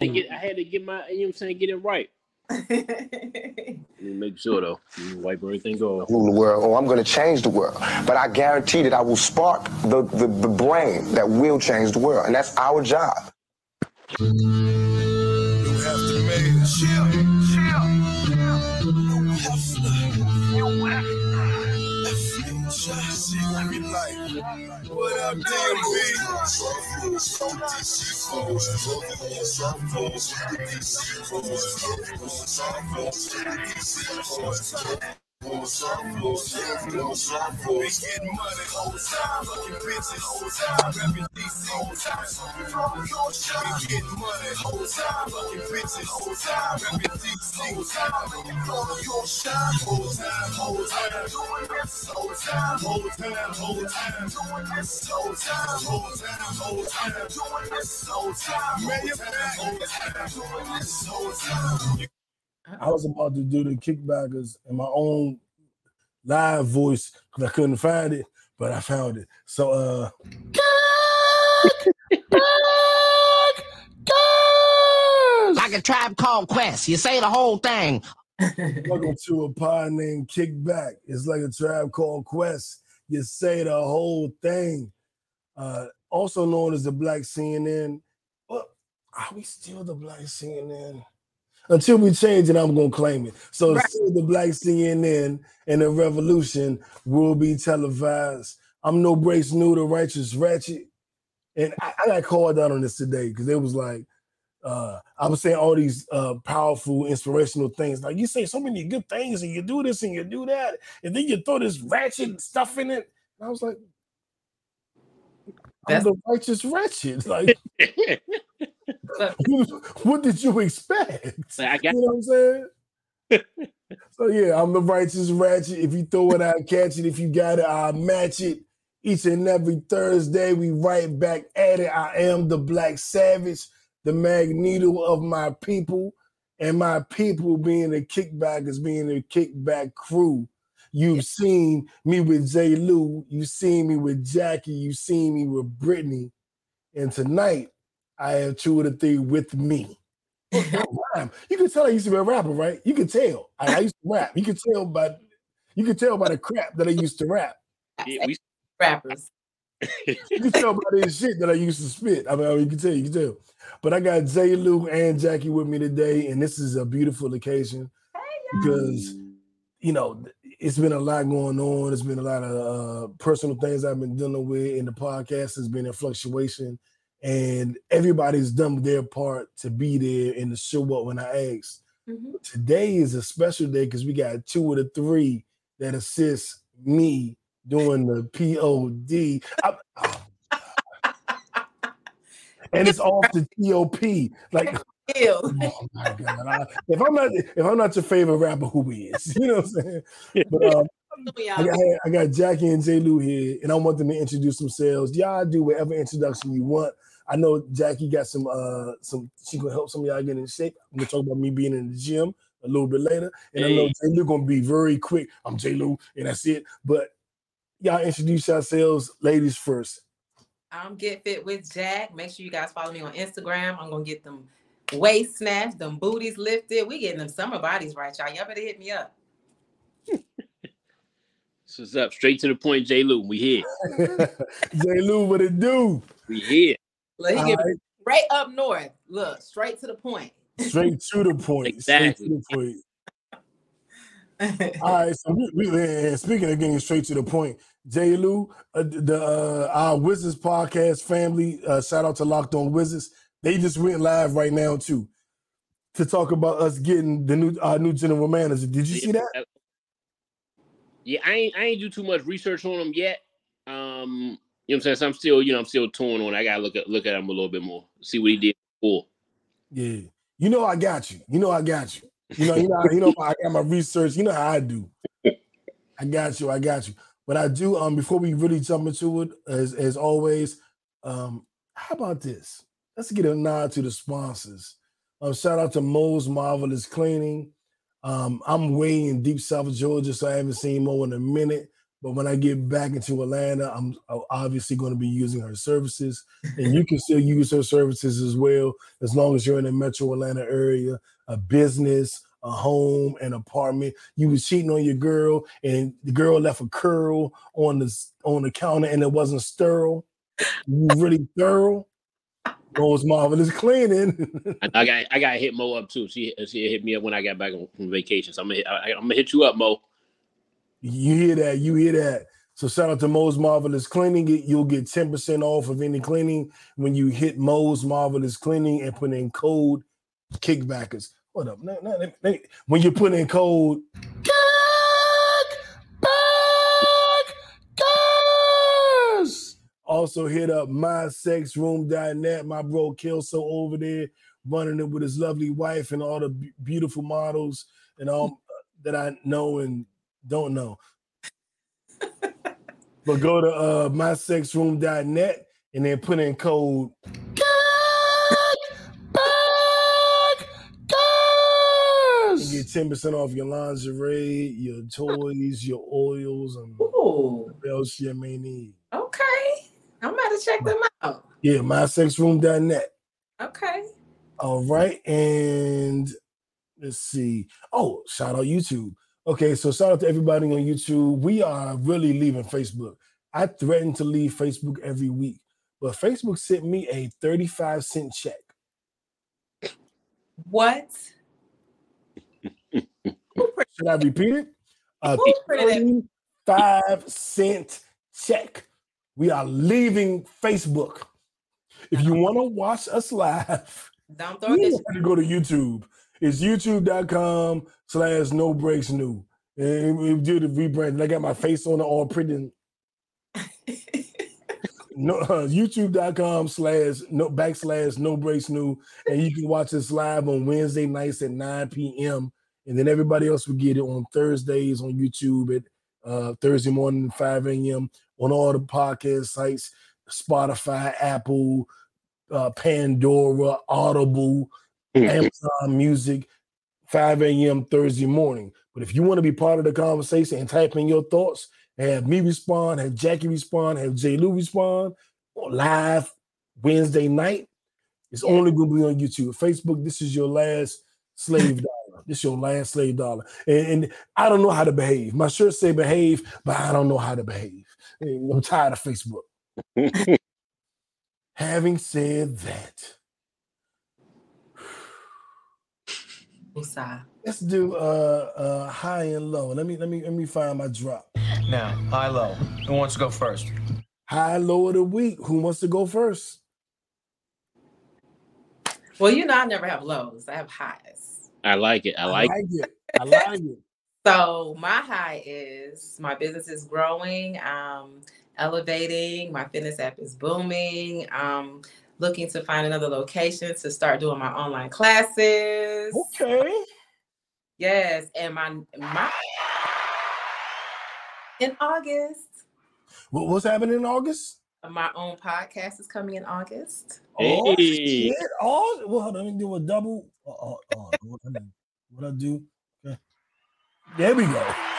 to mm. get, I had to get my, you know what I'm saying, get it right. make sure though, you wipe everything off. Rule the world, or I'm going to change the world. But I guarantee that I will spark the, the, the brain that will change the world, and that's our job. You have to make it chill, chill, chill. Hustler, you hustler. Secret life. What up, DMV? discípulos, We getting money whole time, fucking bitches whole time, rapping DC whole time. So we getting money whole time, fucking bitches whole time, rapping DC whole time. Your shine whole time, whole time, doing this whole time, whole time, whole time, doing this whole time, whole time, whole time, doing this whole time. Man, you're back, whole time, doing this whole time. I was about to do the kickbackers in my own live voice because I couldn't find it, but I found it. So uh Like a tribe called Quest. You say the whole thing. welcome to a pod named Kickback. It's like a tribe called Quest. You say the whole thing. Uh also known as the Black CNN. Well, are we still the Black CNN? Until we change it, I'm gonna claim it. So right. the black CNN and the revolution will be televised. I'm no Breaks New, the righteous ratchet. And I, I got called out on this today because it was like uh, I was saying all these uh, powerful, inspirational things. Like you say so many good things, and you do this and you do that, and then you throw this ratchet stuff in it. And I was like, I'm the righteous wretched. Like, what did you expect? I got- you know what I'm saying? so yeah, I'm the righteous ratchet. If you throw it, I catch it. If you got it, I match it. Each and every Thursday, we right back at it. I am the black savage, the magneto of my people, and my people being the kickbackers, being the kickback crew. You've seen me with J. Lou. You've seen me with Jackie. You've seen me with Brittany. And tonight, I have two of the three with me. you can tell I used to be a rapper, right? You can tell. I, I used to rap. You can tell by you can tell by the crap that I used to rap. Yeah, we rappers. you can tell by the shit that I used to spit. I mean, you can tell, you can tell. But I got J. Lou and Jackie with me today, and this is a beautiful occasion hey, because you know it's been a lot going on. It's been a lot of uh, personal things I've been dealing with, and the podcast has been in fluctuation. And everybody's done their part to be there and to show up when I ask. Mm-hmm. Today is a special day because we got two of the three that assist me doing the POD. and it's off the TOP. Like Oh my god! I, if I'm not if I'm not your favorite rapper, who is? You know what I'm saying? But um, I, got, I got Jackie and J. Lou here, and I want them to introduce themselves. Y'all do whatever introduction you want. I know Jackie got some uh some she can help some of y'all get in shape. I'm gonna talk about me being in the gym a little bit later. And hey. I know J. Lou gonna be very quick. I'm J. Lou, and that's it. But y'all introduce yourselves, ladies first. I'm Get Fit with Jacq. Make sure you guys follow me on Instagram. I'm gonna get them waist snatched, them booties lifted. We getting them summer bodies right, y'all. Y'all better hit me up. this is up straight to the point, J. Lou. We here. J. Lou, what it do? We here. Look, he right. straight up north. Look, straight to the point. Straight to the point. Exactly. Straight to the point. All right, so we, we speaking of getting straight to the point, J. Lou, uh, the uh, our Wizards podcast family, uh, shout out to Locked On Wizards. They just went live right now too to talk about us getting the new our new general manager. Did you see that? Yeah, I ain't I ain't do too much research on them yet. Um, you know what I'm saying? So I'm still, you know, I'm still torn on. I gotta look at look at him a little bit more, see what he did before. Yeah, you know I got you. You know I got you. You know, you know, you know I got my research. You know how I do. I got you. I got you. But I do. Um, before we really jump into it, as as always, um, how about this? let's get a nod to the sponsors. Um, shout out to Mo's Marvelous Cleaning. Um, I'm way in deep South Georgia, so I haven't seen Mo in a minute. But when I get back into Atlanta, I'm uh, obviously going to be using her services, and you can still use her services as well as long as you're in the Metro Atlanta area, a business, a home, an apartment. You was cheating on your girl, and the girl left a curl on the on the counter, and it wasn't sterile. You really thorough. Mo's marvelous cleaning. I got I got hit Mo up too. She she hit me up when I got back from vacation. So I'm gonna hit, I, am gonna hit you up, Mo. You hear that? You hear that? So shout out to Mo's Marvelous Cleaning. You'll get 10% off of any cleaning when you hit Mo's Marvelous Cleaning and put in code kickbackers. Hold up. No, no, no, when you put in code kickbackers. Also hit up mysexroom.net. My bro Kelso over there running it with his lovely wife and all the beautiful models and all that I know and don't know. but go to uh, mysexroom.net and then put in code get 10% off your lingerie, your toys, your oils, and Ooh. what else you may need. Okay. I'm about to check them out. Yeah, mysexroom.net. Okay. All right. And let's see. Oh, shout out YouTube. Okay, so shout out to everybody on YouTube. We are really leaving Facebook. I threaten to leave Facebook every week, but Facebook sent me a 35 cent check. What? Should I repeat it? A Who printed it? 35 cent check. We are leaving Facebook. If you uh-huh. want to watch us live, Don't throw you this. have to go to YouTube. It's youtube.com slash no breaks new. And we did the rebrand. I got my face on it all printed. No, uh, youtube.com slash no backslash no breaks new. And you can watch us live on Wednesday nights at 9 p.m. And then everybody else will get it on Thursdays on YouTube at uh, Thursday morning 5 a.m. on all the podcast sites, Spotify, Apple, uh, Pandora, Audible, Mm-hmm. Amazon Music, 5 a.m. Thursday morning. But if you want to be part of the conversation and type in your thoughts, have me respond, have Jackie respond, have J. Lou respond, or live Wednesday night, it's only going to be on YouTube. Facebook, this is your last slave dollar. This is your last slave dollar. And, and I don't know how to behave. My shirt say behave, but I don't know how to behave. I'm tired of Facebook. Having said that, Woosah. let's do uh uh high and low. Let me let me let me find my drop. Now, high low. Who wants to go first? High low of the week. Who wants to go first? Well, you know, I never have lows. I have highs. I like it. I like, it. I like it. So my high is my business is growing, um, elevating. My fitness app is booming. Um, looking to find another location to start doing my online classes. Okay. Yes, and my my in August, What, what's happening in August? my own podcast is coming in August. Oh Hey. shit! Oh, well, hold on, let me do a double. Oh, oh, oh, what, I mean, what I do? Okay. There we go.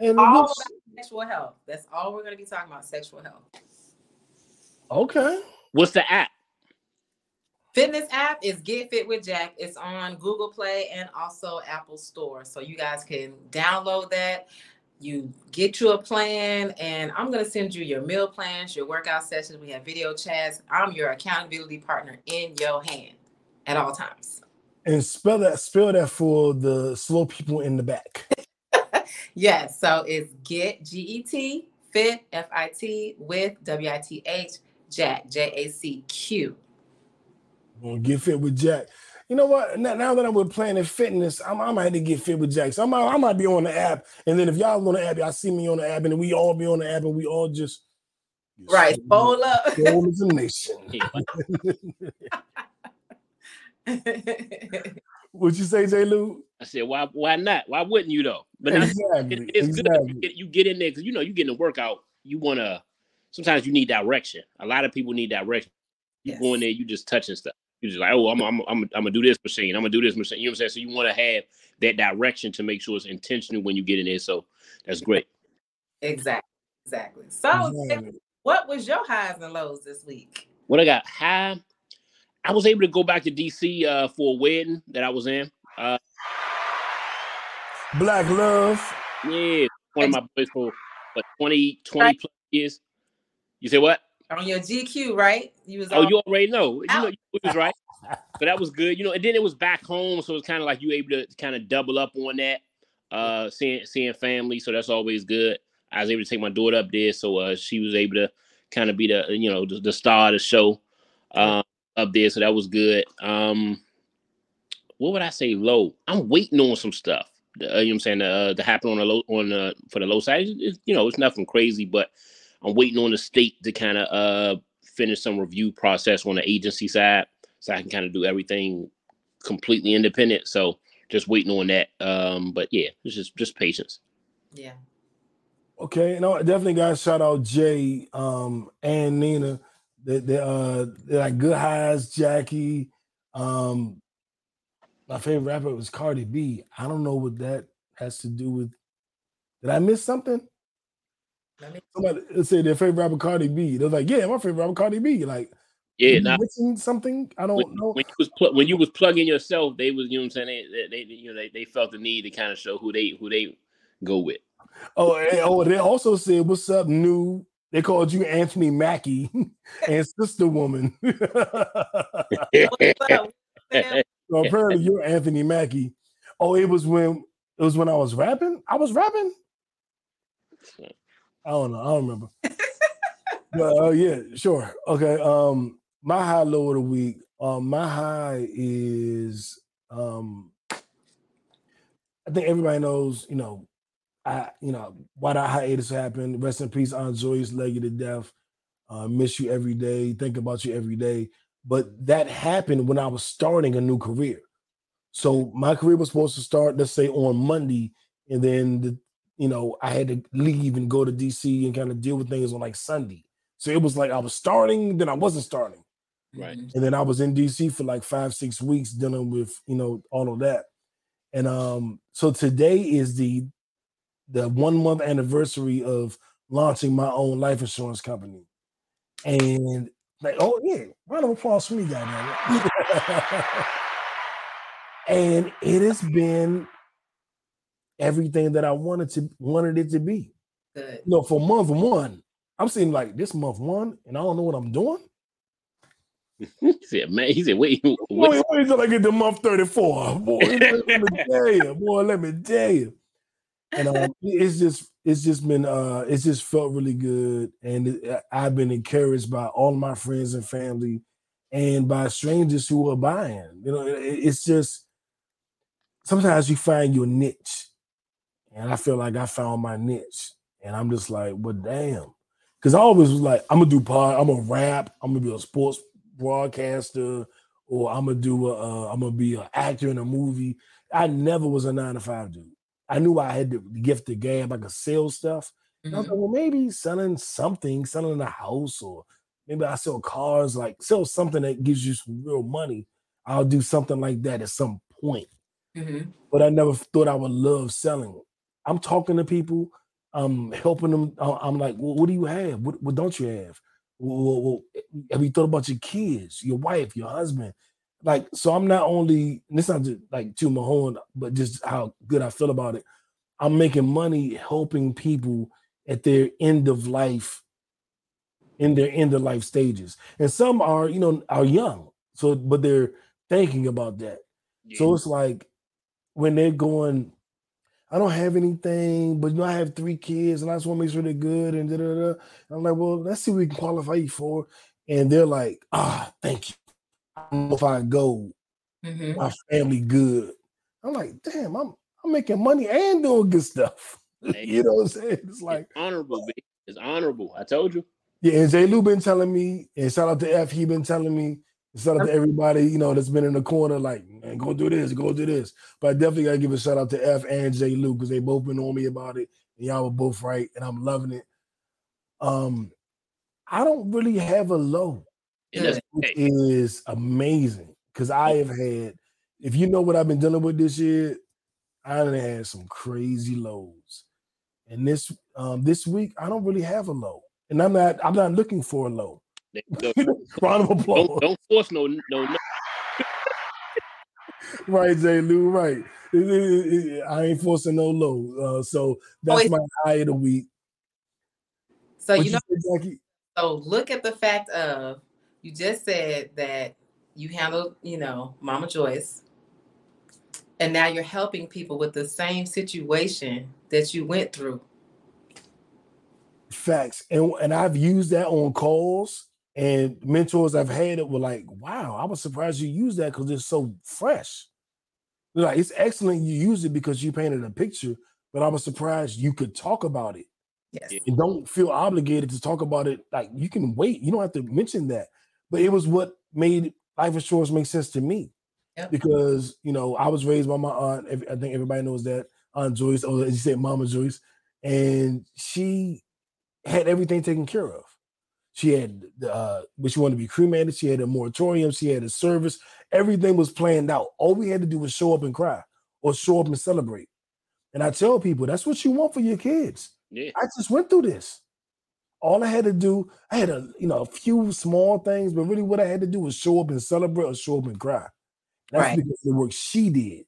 and All about sexual health. That's all we're going to be talking about sexual health. okay. what's the app? Fitness app is Get Fit with Jacq. It's on Google Play and also Apple Store. So you guys can download that. You get you a plan, and I'm going to send you your meal plans, your workout sessions. We have video chats. I'm your accountability partner in your hand at all times. And spell that. Spell that for the slow people in the back. Yes. So it's Get G E T Fit F I T with W I T H Jacq J A C Q. Gonna get fit with Jacq. You know what? Now, now that I'm with Planet Fitness, I'm, I might have to get fit with Jacq. So I might, I might be on the app, and then if y'all on the app, y'all see me on the app, and we all be on the app, and we all just Right. Bowl up. Bowl as a nation. What you say, J. Lou? I said, why why not? Why wouldn't you though? But now, Exactly. it- it's good exactly. if you get, you get in there because you know you get in a workout. You wanna sometimes you need direction. A lot of people need direction. You Yes. go in there, you just touching stuff. You're just like, oh, I'm, I'm, I'm, I'm gonna do this machine. I'm gonna do this machine. You know what I'm saying? So you want to have that direction to make sure it's intentional when you get in there. So that's great. Exactly. Exactly. So, exactly. what was your highs and lows this week? What I got high, I was able to go back to DC uh, for a wedding that I was in. Uh, Black love. Yeah, one of my boys for what 20, 20 plus years. You say what? On your GQ, right? You was. Oh, you already know. You know, you was right. but that was good, you know. And then it was back home, so it's kind of like you able to kind of double up on that, uh, seeing seeing family. So that's always good. I was able to take my daughter up there, so uh, she was able to kind of be the you know the, the star of the show uh, up there. So that was good. Um, what would I say? Low. I'm waiting on some stuff. Uh, you know what I'm saying? Uh, to happen on the low on the for the low side. It's, you know, it's nothing crazy, but I'm waiting on the state to kind of uh finish some review process on the agency side, so I can kind of do everything completely independent. So just waiting on that. Um, but yeah, it's just just patience. Yeah. Okay, no, definitely guys. Shout out Jay um, and Nina. They, they uh they're like good highs, Jackie. Um, my favorite rapper was Cardi B. I don't know what that has to do with. Did I miss something? Somebody say their favorite rapper Cardi B. They're like, yeah, my favorite rapper Cardi B. Like, yeah, now, missing something. I don't when, know. When you was pl- when you was plugging yourself, they was you know what I'm saying. They, they, they you know they, they felt the need to kind of show who they who they go with. Oh, and, oh, they also said, "What's up, new?" They called you Anthony Mackie and Sister Woman. so apparently, you're Anthony Mackie. Oh, it was when it was when I was rapping. I was rapping. I don't know. I don't remember. but uh, yeah, sure. Okay. Um, my high low of the week. Um, my high is um, I think everybody knows. You know, I you know why that hiatus happened. Rest in peace, Aunt Joyce, Leggy to death. Uh, miss you every day. Think about you every day. But that happened when I was starting a new career. So my career was supposed to start, let's say, on Monday, and then the you know, I had to leave and go to DC and kind of deal with things on like Sunday. So it was like I was starting, then I wasn't starting. Right. And then I was in DC for like five, six weeks dealing with, you know, all of that. And um, so today is the the one month anniversary of launching my own life insurance company. And like, oh yeah, round of applause for me, guy. and it has been everything that I wanted to wanted it to be. Good. You know, for month one, I'm seeing like this month one, and I don't know what I'm doing. he said, "Man, he said, wait, wait, wait, wait till I get to month 34, boy. let me tell you, boy. Let me tell you." And um, it's just, it's just been, uh, it's just felt really good, and I've been encouraged by all my friends and family, and by strangers who are buying. You know, it, it's just sometimes you find your niche and I feel like I found my niche. And I'm just like, well, damn. Because I always was like, I'm gonna do pod, I'm gonna rap, I'm gonna be a sports broadcaster, or I'm gonna do a, uh, I'm gonna be an actor in a movie. I never was a nine to five dude. I knew I had the gift the gab, I could sell stuff. Mm-hmm. I was like, well, maybe selling something, selling a house, or maybe I sell cars, like sell something that gives you some real money. I'll do something like that at some point. Mm-hmm. But I never thought I would love selling. I'm talking to people, I'm helping them. I'm like, well, what do you have? What, what don't you have? Well, well, have you thought about your kids, your wife, your husband? Like, so I'm not only, this not just like to my horn, but just how good I feel about it. I'm making money helping people at their end of life, in their end of life stages. And some are, you know, are young. So, but they're thinking about that. Yeah. So it's like when they're going, I don't have anything, but you know, I have three kids and I just want to make sure they're good. And da, da, da. I'm like, well, let's see what we can qualify you for. And they're like, ah, thank you. I don't know if I go, mm-hmm. my family good. I'm like, damn, I'm I'm making money and doing good stuff. you know what I'm saying? It's like it's honorable, baby. It's honorable. I told you. Yeah, and J. Lou been telling me, and shout out to F, he been telling me, shout out to everybody, you know, that's been in the corner, like, man, go do this, go do this. But I definitely gotta give a shout out to F and J. Lou because they both been on me about it, and y'all were both right, and I'm loving it. Um, I don't really have a low. And Which is amazing because I have had, if you know what I've been dealing with this year, I done had some crazy lows. And this um this week, I don't really have a low. And I'm not I'm not looking for a low. Don't, Round of applause. don't, don't force no no no. right, J. Lou, right. It- it- it- I ain't forcing no low. Uh, so that's Always- my high of the week. So What you know, say, Jackie? so look at the fact of you just said that you handled, you know, Mama Joyce, and now you're helping people with the same situation that you went through. Facts. And and I've used that on calls and mentors I've had it were like, wow, I was surprised you used that because it's so fresh. They're Like it's excellent you use it because you painted a picture, but I was surprised you could talk about it Yes. And don't feel obligated to talk about it. Like you can wait, you don't have to mention that. But it was what made life insurance make sense to me. Yep. Because you know, I was raised by my aunt. I think everybody knows that Aunt Joyce, or as you said, Mama Joyce, and she had everything taken care of. She had the uh, but she wanted to be cremated. She had a moratorium. She had a service. Everything was planned out. All we had to do was show up and cry, or show up and celebrate. And I tell people that's what you want for your kids. Yeah. I just went through this. All I had to do, I had a you know a few small things, but really what I had to do was show up and celebrate or show up and cry. That's Right. because of the work she did.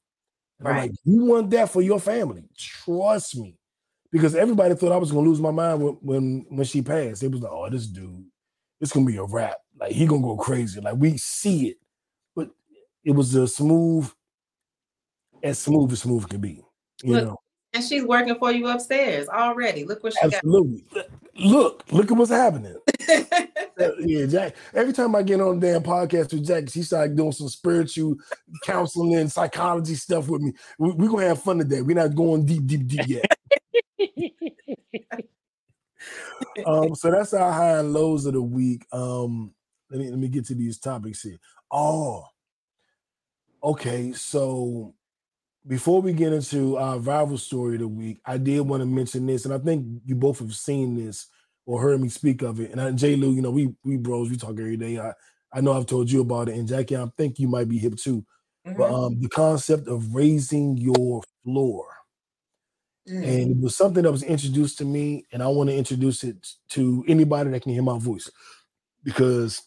And I'm Right. like, you want that for your family? Trust me, because everybody thought I was gonna lose my mind when when, when she passed. It was like, oh, this dude, it's gonna be a wrap. Like he gonna go crazy. Like we see it, but it was a smooth, as smooth as smooth can be. You Look, know. And she's working for you upstairs already. Look what she got. Absolutely. Look, look at what's happening. Uh, Yeah, Jack. Every time I get on a damn podcast with Jack, she started doing some spiritual counseling, psychology stuff with me. We're we gonna have fun today. We're not going deep, deep, deep yet. um, so that's our high and lows of the week. Um, let me let me get to these topics here. Oh, okay. So before we get into our rival story of the week, I did want to mention this, and I think you both have seen this or heard me speak of it. And I, J. Lou, you know, we we bros, we talk every day. I I know I've told you about it, and Jackie, I think you might be hip too. But Mhm. um, the concept of raising your floor, Mm. and it was something that was introduced to me, and I want to introduce it to anybody that can hear my voice, because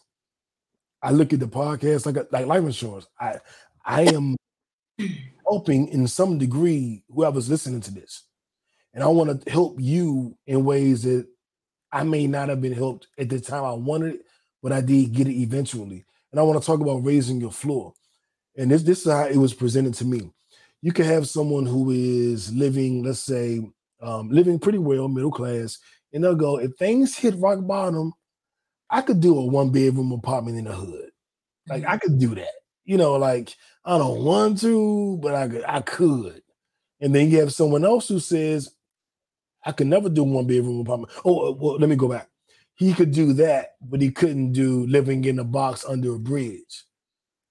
I look at the podcast like a, like life insurance. I I am helping in some degree whoever's listening to this, and I want to help you in ways that I may not have been helped at the time I wanted it, but I did get it eventually. And I want to talk about raising your floor. And this this is how it was presented to me. You can have someone who is living, let's say, um, living pretty well, middle class, and they'll go, if things hit rock bottom, I could do a one bedroom apartment in the hood. Like I could do that. You know, like I don't want to, but I could, I could. And then you have someone else who says, I could never do one bedroom apartment. Oh, uh, well, let me go back. He could do that, but he couldn't do living in a box under a bridge.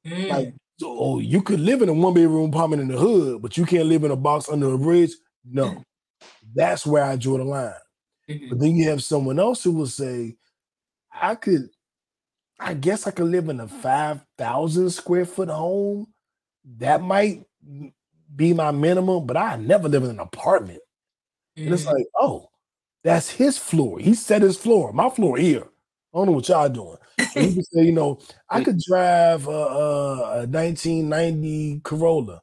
Mm. Like, so, oh, you could live in a one bedroom apartment in the hood, but you can't live in a box under a bridge. No, that's where I draw the line. Mhm. But then you have someone else who will say, I could, I guess I could live in a 5,000 square foot home. That might be my minimum, but I never live in an apartment. And it's Mhm. like, oh, that's his floor. He set his floor. My floor here. I don't know what y'all doing. You can say, you know, I could drive a, a, a 1990 Corolla.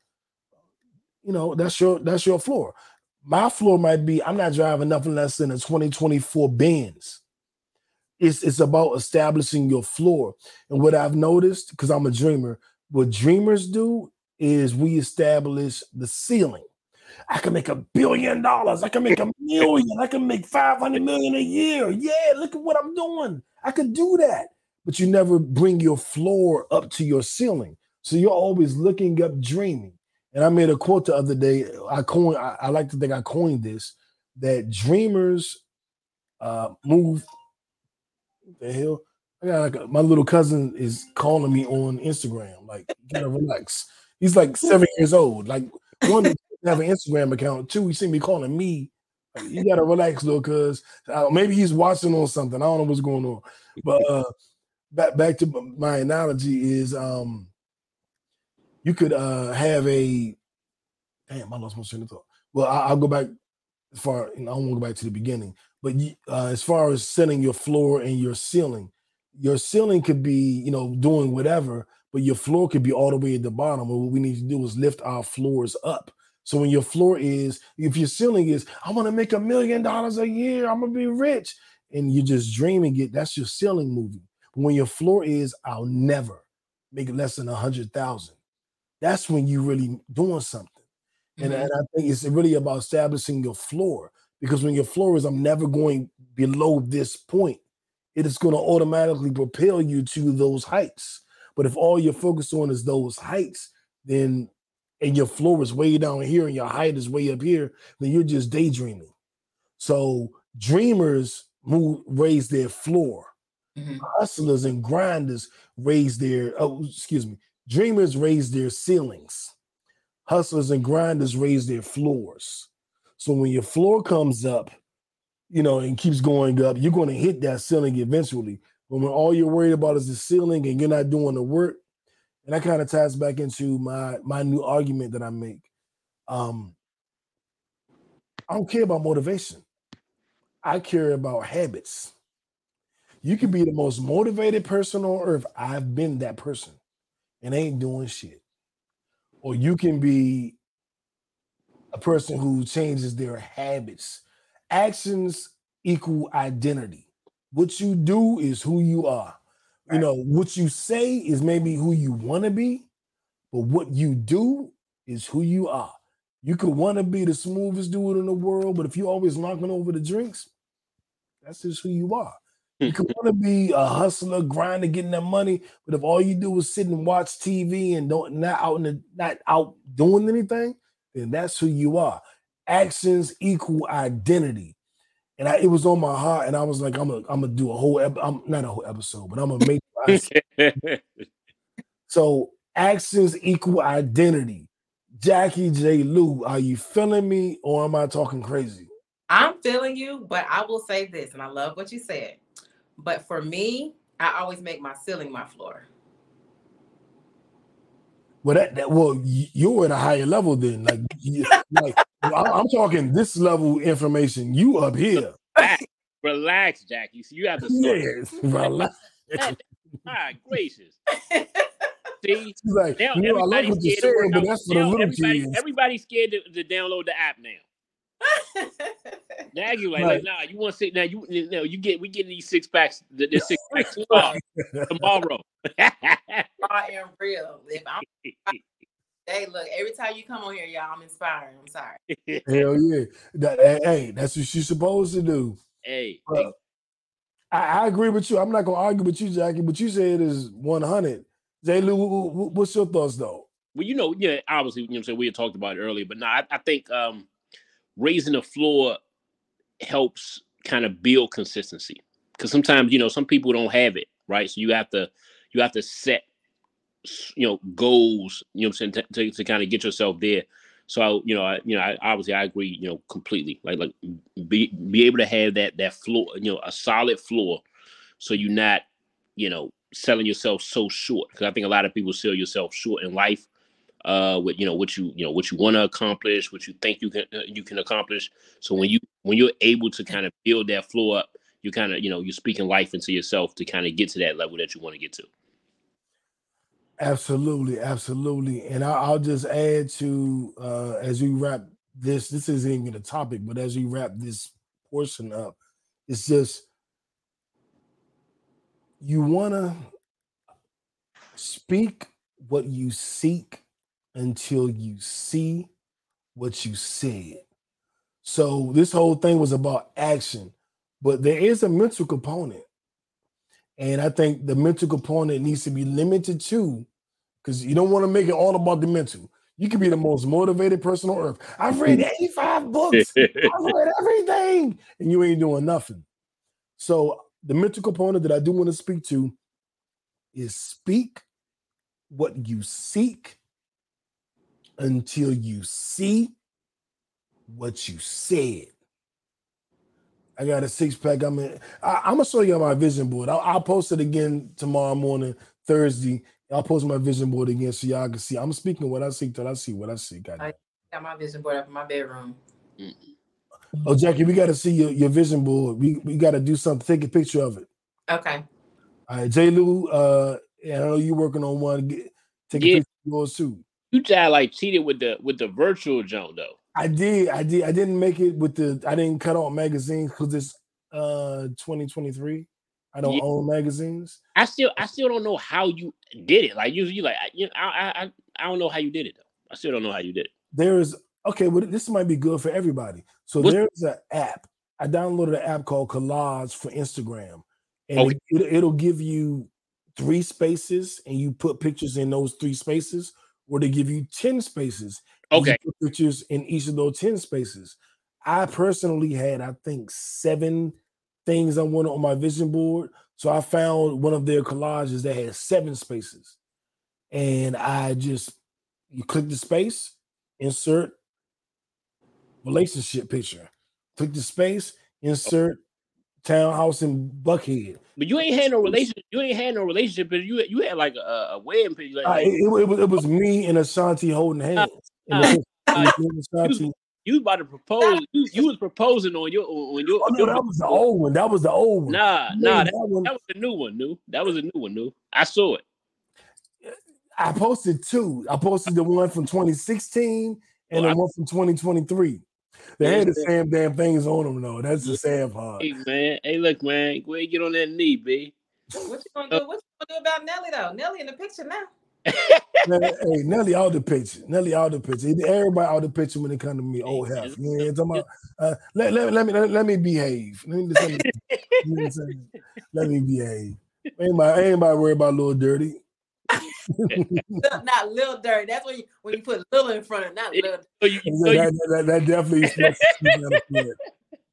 You know, that's your that's your floor. My floor might be I'm not driving nothing less than a 2024 Benz. It's it's about establishing your floor. And what I've noticed, because I'm a dreamer, what dreamers do is we establish the ceiling. I can make a billion dollars. I can make a million. I can make 500 million a year. Yeah, look at what I'm doing. I could do that. But you never bring your floor up to your ceiling. So you're always looking up dreaming. And I made a quote the other day. I coined, I, I like to think I coined this that dreamers uh move the hell. I got like a, my little cousin is calling me on Instagram. Like, gotta relax. He's like seven years old. Like, one have an Instagram account. Two, he see me calling me. Like, you gotta relax, though, cause maybe he's watching on something. I don't know what's going on. But uh back back to my analogy is um you could uh have a damn I lost my train of thought. Well, I, will go back far. You know, I won't go back to the beginning, but uh, as far as setting your floor and your ceiling, your ceiling could be you know doing whatever, but your floor could be all the way at the bottom. And what we need to do is lift our floors up. So when your floor is, if your ceiling is, I want to make a million dollars a year, I'm gonna be rich, and you're just dreaming it, that's your ceiling moving. But when your floor is, I'll never make less than a hundred thousand. That's when you're really doing something. Mm-hmm. and I think it's really about establishing your floor because when your floor is, I'm never going below this point, it is going to automatically propel you to those heights. But if all you're focused on is those heights, then and your floor is way down here and your height is way up here, then you're just daydreaming. So dreamers move raise their floor. Mm-hmm. Hustlers and grinders raise their oh excuse me, dreamers raise their ceilings. Hustlers and grinders raise their floors. So when your floor comes up, you know, and keeps going up, you're going to hit that ceiling eventually. But when all you're worried about is the ceiling and you're not doing the work, and that kind of ties back into my my new argument that I make. Um, I don't care about motivation. I care about habits. You can be the most motivated person on earth. I've been that person and ain't doing shit. Or you can be a person who changes their habits. Actions equal identity. What you do is who you are. You know, what you say is maybe who you want to be, but what you do is who you are. You could want to be the smoothest dude in the world, but if you're always knocking over the drinks, that's just who you are. You hmm. could want to be a hustler, grinding, getting that money, but if all you do is sit and watch TV and don't not out in the, not out doing anything, then that's who you are. Actions equal identity and I, it was on my heart, and I was like, I'm gonna, I'm gonna do a whole, ep- I'm not a whole episode, but I'm gonna make. so actions equal identity. Jackie J. Lou, are you feeling me, or am I talking crazy? I'm feeling you, but I will say this, and I love what you said. But for me, I always make my ceiling my floor. Well, that, that well, you're at a higher level then. Like, like I'm talking this level information. You up here. Relax, relax Jackie. So you have to yes, relax. My ah, gracious. See, like, now, you know, I like what you're saying, but that's for the little everybody, kids. Everybody's scared to, to download the app now. now you like, right. like, nah, you want to say now you you know you get we get these six packs the, the six packs tomorrow. tomorrow. I am real. If I'm Hey, look, every time you come on here, y'all, I'm inspired. I'm sorry. Hell yeah. That, hey, that's what you're supposed to do. Hey. I, I, agree with you. I'm not gonna argue with you, Jackie, but you said it is 100. J. Lou, what's your thoughts though? Well, you know, yeah, obviously, you know, what I'm saying we had talked about it earlier, but now I, I think um raising the floor helps kind of build consistency because sometimes you know some people don't have it, right? So you have to you have to set you know goals you know i'm saying to, to, to kind of get yourself there. So you know I, you know I, obviously i agree you know completely like like be be able to have that that floor you know a solid floor so you're not you know selling yourself so short because i think a lot of people sell yourself short in life uh with you know what you you know what you want to accomplish what you think you can uh, you can accomplish. So when you when you're able to kind of build that floor up you kind of you know you're speaking life into yourself to kind of get to that level that you want to get to Absolutely, absolutely. And I, will just add to uh, as we wrap this. This isn't even a topic, but as we wrap this portion up, it's just you want to speak what you seek until you see what you said. So this whole thing was about action, but there is a mental component. And I think the mental component needs to be limited to because you don't want to make it all about the mental. You can be the most motivated person on earth. I've read 85 books, I've read everything, and you ain't doing nothing. So, the mental component that I do want to speak to is speak what you seek until you see what you said. I got a six pack. I'm in. I, am gonna show you my vision board. I'll, I'll, post it again tomorrow morning, Thursday. I'll post my vision board again so y'all can see. I'm speaking what I see till I see what I see. God. I got my vision board up in my bedroom. Oh, Jackie, we got to see your, your vision board. We we got to do something. Take a picture of it. Okay. All right, J. Lou. Uh, I know you're working on one. Get, take yeah. a picture of yours too. You just like cheated with the with the virtual Joan though. I did. I did. I didn't make it with the. I didn't cut out magazines because it's uh 2023. I don't yeah. own magazines. I still. I still don't know how you did it. Like you, like you know, I, I I don't know how you did it though. I still don't know how you did it. There's okay. Well, this might be good for everybody. So What's, there's an app. I downloaded an app called Collage for Instagram, and okay. it, it'll give you three spaces, and you put pictures in those three spaces, or they give you ten spaces Okay. Pictures in each of those 10 spaces. I personally had, I think, seven things I wanted on my vision board. So I found one of their collages that had seven spaces. And I just you click the space, insert relationship picture. Click the space, insert townhouse in Buckhead. But you ain't had no relationship. You ain't had no relationship. But you you had like a, a wedding picture. Like, uh, it, it, was, it was me and Ashanti holding hands. Uh, uh, you, you about to propose. You, you, was proposing on your on your. Oh, no, that was the old one. That was the old one. Nah, nah, that, that, one, that was the new one. New. That was a new one. New. I saw it. I posted two. I posted the one from 2016 and the one from 2023. They had the same damn things on them though. That's the sad part. Hey man, hey look man, go ahead get on that knee, B. What you gonna uh, do? What you gonna do about Nelly though? Nelly in the picture now hey, Nelly out the picture. Nelly out the picture. Everybody out the picture when it come to me. Oh hell, yeah. About, uh, let, let, let me let, let, me behave. Let me, let me, let me behave. Ain't my ain't my worry about little dirty. not little dirty. That's when you when you put little in front of not little. So you, so that, that, that, definitely is.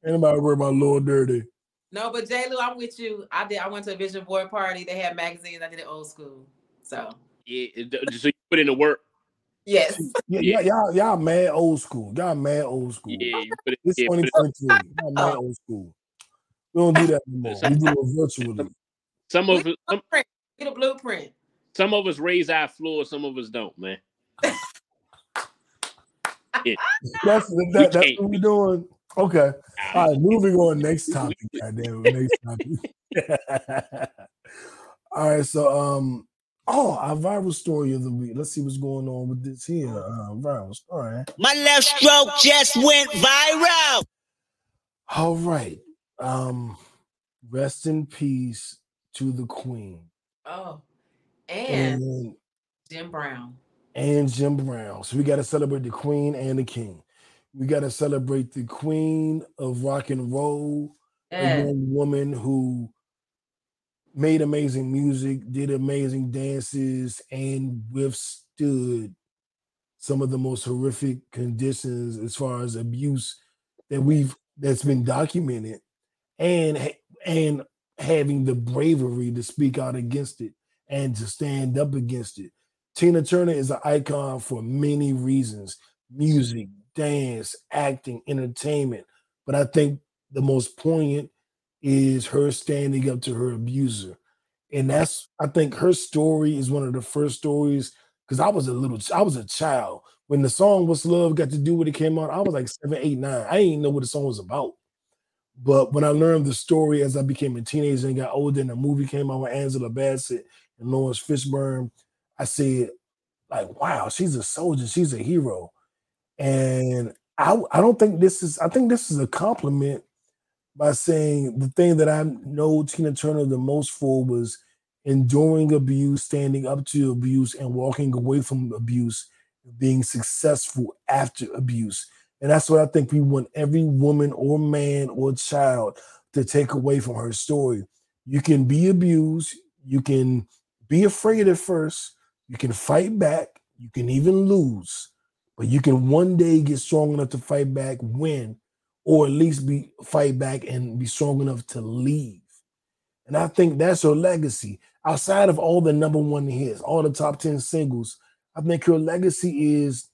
Anybody worry about little dirty? No, but J. Lou, I'm with you. I did. I went to a vision board party. They had magazines. I did it old school. So yeah, so you put in the work. Yes. Yeah, yeah. y'all, y'all mad old school. Y'all mad old school. Yeah, it, it's yeah, 2023. Y'all mad old school. We don't do that anymore. We do it virtually. Some of us, some, get a blueprint. Some of us raise our floor, some of us don't, man. yeah. That's that, that's what we're doing. Okay. All right, moving on. Next topic. Goddamn, next topic. All right, so um, Oh, our viral story of the week. Let's see what's going on with this here. Uh, viral story. My left stroke just went viral. All right. Um, rest in peace to the queen. Oh, and, and Jim Brown. And Jim Brown. So we got to celebrate the queen and the king. We got to celebrate the queen of rock and roll, yeah. a young woman who made amazing music, did amazing dances, and withstood some of the most horrific conditions as far as abuse that we've that's been documented, and and having the bravery to speak out against it and to stand up against it. Tina Turner is an icon for many reasons: music, dance, acting, entertainment. But I think the most poignant is her standing up to her abuser. And that's I think her story is one of the first stories because I was a little I was a child when the song "What's Love" got to do what it came out. I was like seven, eight, nine. I didn't know what the song was about. But when I learned the story as I became a teenager and got older, and the movie came out with Angela Bassett and Laurence Fishburne, I said, like, wow, she's a soldier, she's a hero. And I, I don't think this is, I think this is a compliment by saying the thing that I know Tina Turner the most for was enduring abuse, standing up to abuse, and walking away from abuse, being successful after abuse. And that's what I think we want every woman or man or child to take away from her story. You can be abused, you can be afraid at first, you can fight back, you can even lose, but you can one day get strong enough to fight back, win, or at least be fight back and be strong enough to leave. And I think that's her legacy. Outside of all the number one hits, all the top 10 singles, I think her legacy is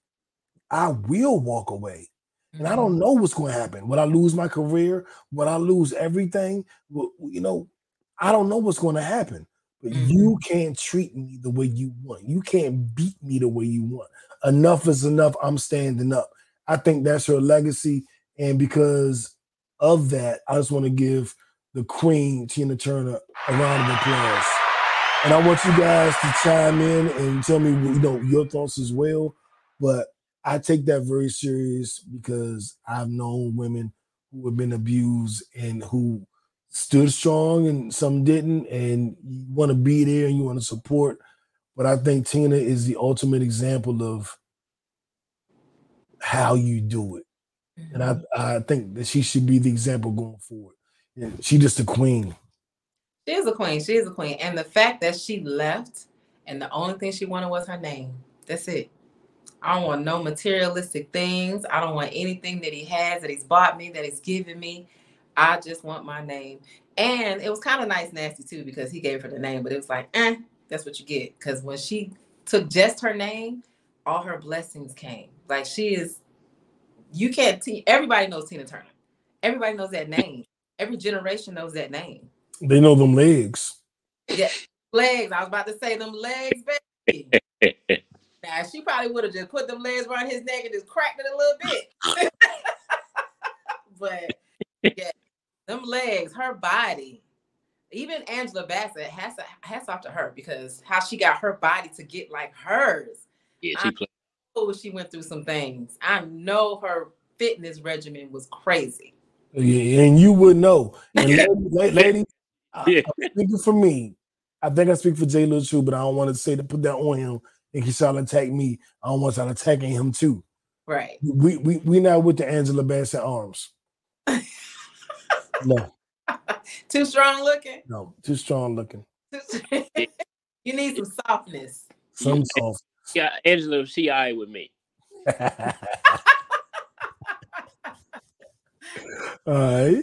I will walk away. And I don't know what's going to happen. Would I lose my career? Would I lose everything? You know, I don't know what's going to happen. But mm-hmm. you can't treat me the way you want. You can't beat me the way you want. Enough is enough. I'm standing up. I think that's her legacy. And because of that, I just want to give the queen, Tina Turner, a round of applause. And I want you guys to chime in and tell me, you know, your thoughts as well. But I take that very serious because I've known women who have been abused and who stood strong and some didn't, and you want to be there and you want to support. But I think Tina is the ultimate example of how you do it. And I, mm-hmm. I think that she should be the example going forward. Yeah, she just a queen. She is a queen. She is a queen. And the fact that she left and the only thing she wanted was her name. That's it. I don't want no materialistic things. I don't want anything that he has, that he's bought me, that he's given me. I just want my name. And it was kind of nice, nasty too, because he gave her the name, but it was like, eh, that's what you get. Because when she took just her name, all her blessings came. Like she is, you can't, t- everybody knows Tina Turner. Everybody knows that name. Every generation knows that name. They know them legs. Yeah, legs. I was about to say them legs, baby. now she probably would have just put them legs around his neck and just cracked it a little bit. but yeah, them legs, her body. Even Angela Bassett has to hats off to her because how she got her body to get like hers. Yeah, she played. Oh, she went through some things. I know her fitness regimen was crazy. Yeah, and you would know. And ladies, ladies yeah. I, speaking for me, I think I speak for Jay Little too, but I don't want to say to put that on him and he's trying to attack me. I don't want to attacking him too. Right. We we we not with the Angela Bassett arms. no. Too strong looking. No, too strong looking. you need some softness. Some soft. Yeah, Angela, she eye with me. All right.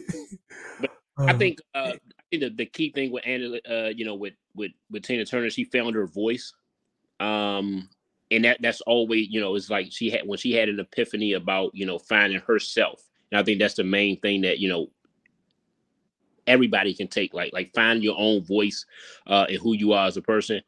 But I think uh, I think the, the key thing with Angela, uh, you know, with with with Tina Turner, she found her voice. Um, and that that's always, you know, it's like she had when she had an epiphany about, you know, finding herself. And I think that's the main thing that, you know, everybody can take, like like find your own voice uh and who you are as a person.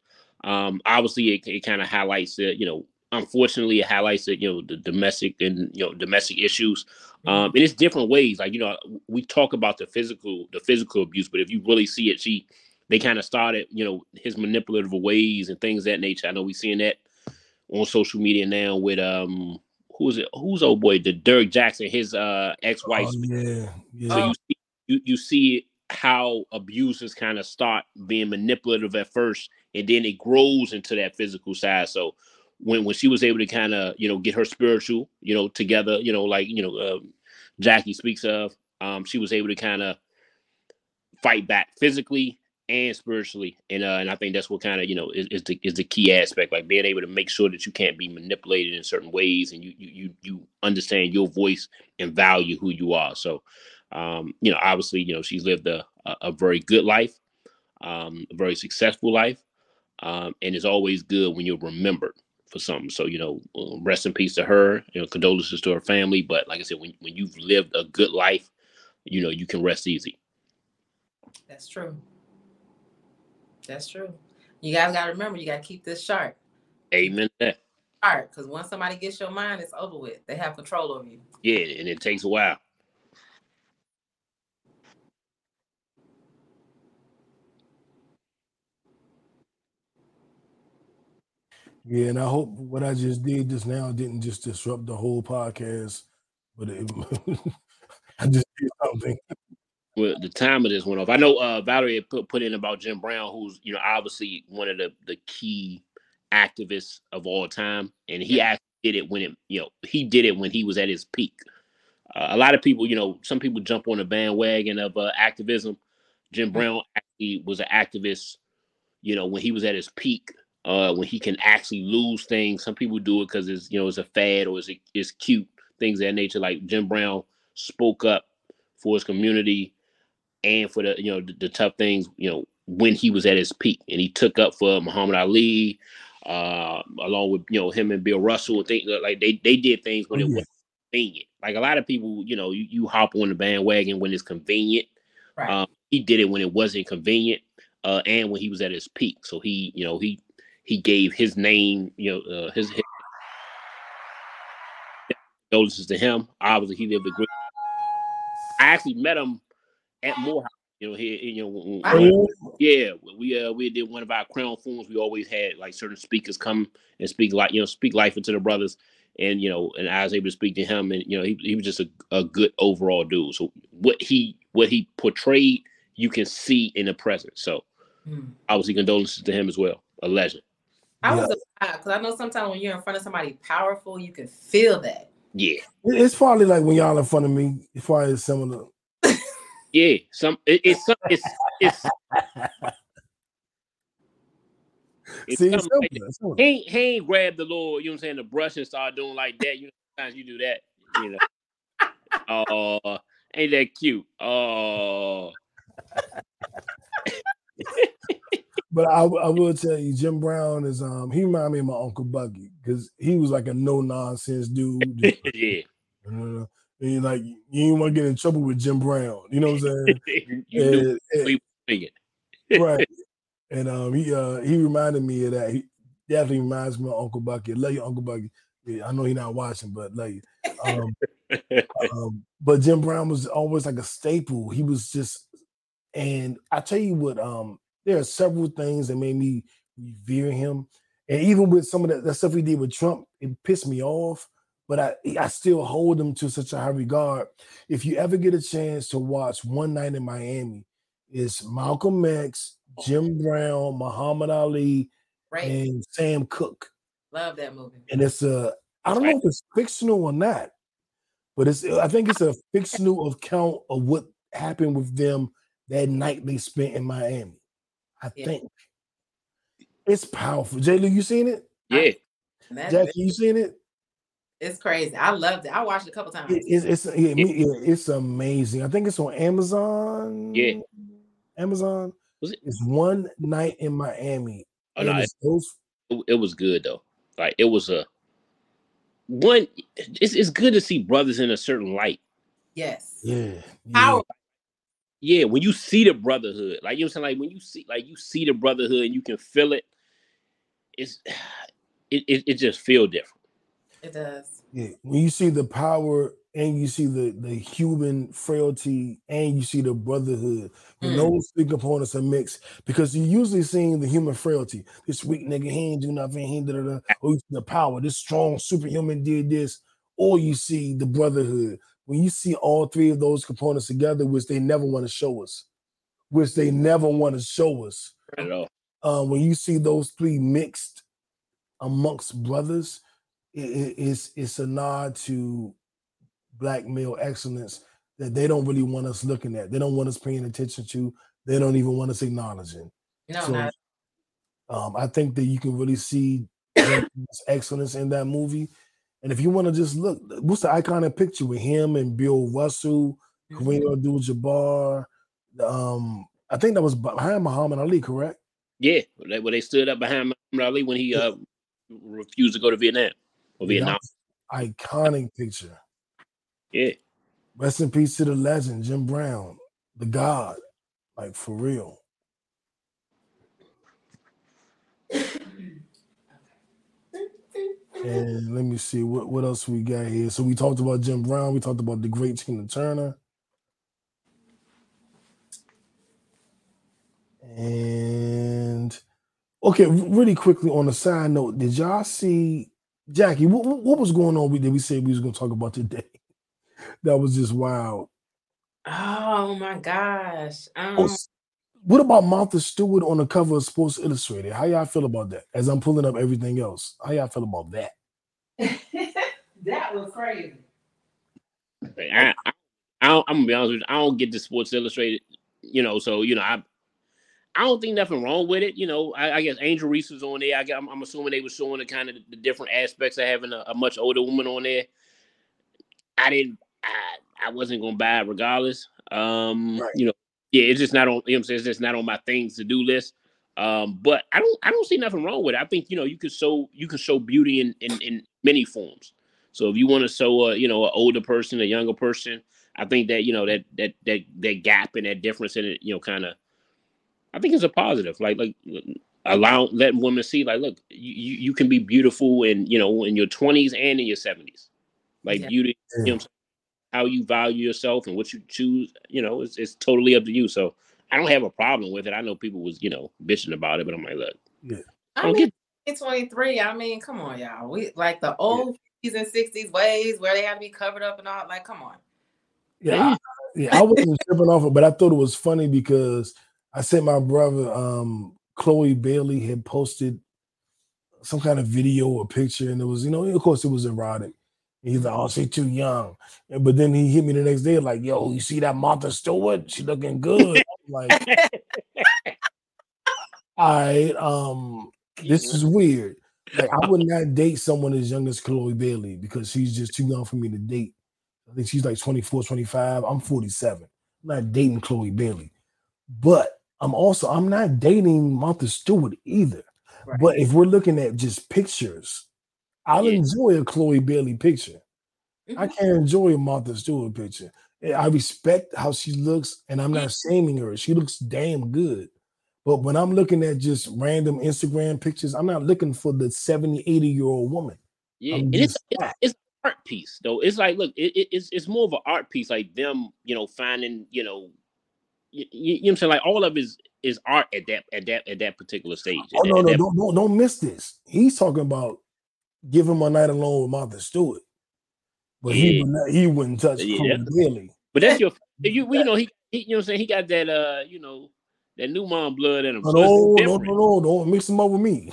Um, obviously it, it kind of highlights the, you know, unfortunately it highlights that you know the domestic and you know domestic issues. Um and it's different ways like you know we talk about the physical the physical abuse but if you really see it she they kind of started you know his manipulative ways and things that nature. I know we're seeing that on social media now with um who's it who's old boy? The Dirk Jackson his uh ex-wife. Oh, yeah, yeah. so you see, you, you see how abusers kind of start being manipulative at first and then it grows into that physical side so when when she was able to kind of you know get her spiritual you know together you know like you know uh, Jackie speaks of um she was able to kind of fight back physically and spiritually. And uh and I think that's what kind of you know is, is the is the key aspect like being able to make sure that you can't be manipulated in certain ways and you you you, understand your voice and value who you are. So um you know obviously you know she's lived a a, a very good life um a very successful life um and it's always good when you're remembered for something. So you know, um, rest in peace to her. You know, condolences to her family. But like I said, when when you've lived a good life, you know you can rest easy. That's true. That's true. You guys got to remember, you got to keep this sharp. Amen. That. Sharp, because once somebody gets your mind, it's over with. They have control over you. Yeah, and it takes a while. Yeah, and I hope what I just did just now didn't just disrupt the whole podcast, but it, I just did something. Well, the time of this went off. I know uh, Valerie put put in about Jim Brown, who's you know obviously one of the the key activists of all time, and he actually did it when it you know he did it when he was at his peak. Uh, a lot of people, you know, some people jump on the bandwagon of uh, activism. Jim mm. Brown actually was an activist, you know, when he was at his peak uh, when he can actually lose things. Some people do it because it's you know it's a fad or it's, it's cute things of that nature. Like Jim Brown spoke up for his community and for the you know the, the, tough things you know when he was at his peak, and he took up for Muhammad Ali, uh, along with you know him and Bill Russell. And things like they they did things when oh, it was convenient. Like a lot of people, you know, you, you hop on the bandwagon when it's convenient. Right. Um, he did it when it wasn't convenient, uh, and when he was at his peak. So he, you know, he he gave his name, you know, uh, his, his condolences to him. Obviously, he lived a great. I actually met him at Morehouse. You know, here, you know, when- when- yeah, we uh we did one of our crown forums. We always had like certain speakers come and speak like you know speak life into the brothers, and you know, and I was able to speak to him, and you know, he, he was just a, a good overall dude. So what he what he portrayed, you can see in the present. So Hmm. obviously condolences to him as well. A legend. I was because I know sometimes when you're in front of somebody powerful, you can feel that. Yeah, It's probably like when y'all in front of me. It's probably similar. yeah. Some it, it's it's it's. it's See, it's like simple. It's simple. He ain't, he ain't grabbed the little, you know what I'm saying, the brush and start doing like that. You know, sometimes you do that, you know. Oh, ain't that cute? Oh, But I, I will tell you, Jim Brown is um he remind me of my uncle Bucky because he was like a no nonsense dude. just, yeah. uh, and you like you didn't want to get in trouble with Jim Brown. You know what I'm saying? you knew And- and- we right. And um, he uh he reminded me of that. He definitely reminds me of Uncle Bucky. Love you, Uncle Bucky. Yeah, I know he's not watching, but love you. Um, um, but Jim Brown was always like a staple. He was just, and I tell you what, um, there are several things that made me revere him, and even with some of that, that stuff he did with Trump, it pissed me off. But I, I still hold him to such a high regard. If you ever get a chance to watch One Night in Miami, it's Malcolm X, Jim Brown, Muhammad Ali, Right. and Sam Cooke Love that movie. and it's a I don't know if it's fictional or not, but it's I think it's a fictional account of what happened with them that night they spent in Miami. I Yeah. think it's powerful. Jay you seen it? yeah. And Jackie, you seen it? it's crazy. I loved it. I watched it a couple times. It- it's it's yeah, me- yeah, it's amazing. I think it's on Amazon. Yeah. Amazon. Was it? It's one night in Miami. Oh, no, it's those it, it was good though. Like it was a one. It's it's good to see brothers in a certain light. yes. yeah, yeah. Power. Yeah, when you see the brotherhood, like you know, what I'm saying, like when you see, like you see the brotherhood, and you can feel it. It's it it, it just feel different. It does. Yeah, when you see the power and you see the the human frailty and you see the brotherhood, when Mm. those three components are mixed, because you're usually seeing the human frailty. This weak nigga, he ain't do nothing, he da, da, da. Or you see the power, this strong superhuman did this, or you see the brotherhood. When you see all three of those components together, which they never want to show us, which they never want to show us, at all. uh, when you see those three mixed amongst brothers, it, it- it's it's a nod to black male excellence that they don't really want us looking at. They don't want us paying attention to. They don't even want us acknowledging. No, So, not Um, I think that you can really see excellence in that movie. And if you want to just look, what's the iconic picture with him and Bill Russell, Mhm. Kareem Abdul-Jabbar? Um, I think that was behind Muhammad Ali, correct? Yeah, they, when they stood up behind Muhammad Ali when he uh refused to go to Vietnam or Vietnam. Iconic picture. Yeah, Rest in peace to the legend, Jim Brown, the God, like for real. And let me see what, what else we got here. So we talked about Jim Brown, we talked about the great Tina Turner. And okay, really quickly on a side note, did y'all see Jackie? What, what was going on? We did we say we was gonna talk about today? That was just wild. Oh my gosh. Um, Oh, what about Martha Stewart on the cover of Sports Illustrated? How y'all feel about that? As I'm pulling up everything else, how y'all feel about that? that was crazy. Like, I, I, I don't, I'm gonna be honest with you. I don't get the Sports Illustrated, you know. So you know, I, I don't think nothing wrong with it. You know, I, I guess Angel Reese was on there. I, got- I'm, I'm assuming they were showing the kind of the different aspects of having a, a much older woman on there. I didn't. I, I wasn't gonna buy it regardless. Um, Right. you know, yeah, it's just not on. You know, it's just not on my things to do list. Um, but I don't. I don't see nothing wrong with it. I think you know you could show you can show beauty in in, in many forms. So if you want to show a you know an older person, a younger person, I think that you know that that that that gap and that difference in it, you know, kind of, I think it's a positive. Like like allow letting women see like look you, you can be beautiful in you know in your 20s and in your 70s like yeah. beauty you know how you value yourself and what you choose you know it's, it's totally up to you. So i don't have a problem with it. I know people was you know bitching about it but i'm like look. Yeah. I, I mean get... 23 i mean come on y'all. We like the old yeah. 50s and 60s ways where they have to be covered up and all like come on. Yeah I, yeah i wasn't tripping off it but i thought it was funny because i said my brother um Chloe Bailey had posted some kind of video or picture, and it was, you know, of course, it was erotic. He's like, "Oh, she's too young," but then he hit me the next day, like, "Yo, you see that Martha Stewart? She looking good." like, all right, um, this is weird. Like, I would not date someone as young as Chloe Bailey because she's just too young for me to date. I think she's like 24, 25. I'm 47. I'm not dating Chloe Bailey. But I'm also I'm not dating Martha Stewart either. Right. But if we're looking at just pictures, I'll yeah. enjoy a Chloe Bailey picture. Mm-hmm. I can't enjoy a Martha Stewart picture. I respect how she looks, and I'm not shaming her. She looks damn good. But when I'm looking at just random Instagram pictures, I'm not looking for the 70, 80 year old woman. Yeah, and it's, it's, it's art piece though. It's like, look, it, it, it's it's more of an art piece, like them, you know, finding, you know, you, you, know what I'm saying? Like all of his is art at that at that at that particular stage. Oh no, no, don't, don't don't miss this. He's talking about give him a night alone with Martha Stewart, but yeah. he would not, he wouldn't touch yeah, really. But that's your you you know he, he you know what I'm saying he got that uh you know that new mom blood in him. No, no, no, no, no, don't mix him up with me.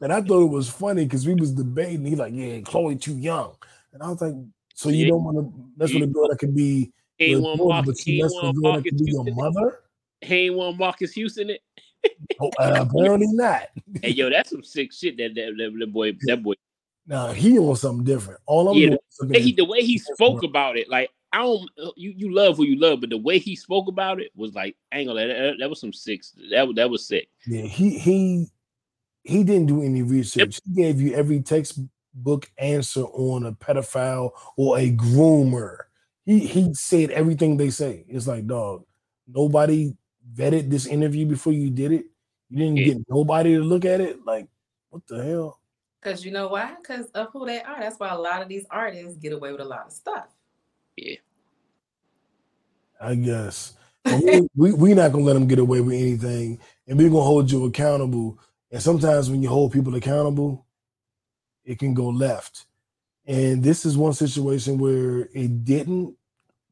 and I thought it was funny because we was debating. He's like, "Yeah, Chloe too young," and I was like, "So you yeah. don't want to? That's what a girl that can be he ain't want Marcus. He ain't want Marcus Houston. Your mother. He ain't want Marcus Houston it. Oh, uh, apparently not. hey, yo, that's some sick shit. That that, that, that boy, that boy. Nah, he wants something different. All I'm yeah, the, he, the way he spoke about it, like I don't, uh, you you love who you love, but the way he spoke about it was like, angle that, that, that was some sick. That that was sick. Yeah, he he he didn't do any research. He gave you every textbook answer on a pedophile or a groomer he he said everything they say. It's like, dog, nobody vetted this interview before you did it. You didn't yeah. get nobody to look at it. Like, what the hell? Because you know why? Because of who they are. That's why a lot of these artists get away with a lot of stuff. Yeah. I guess. we, we we not gonna let them get away with anything, and we're gonna hold you accountable. And sometimes when you hold people accountable, it can go left. And this is one situation where it didn't,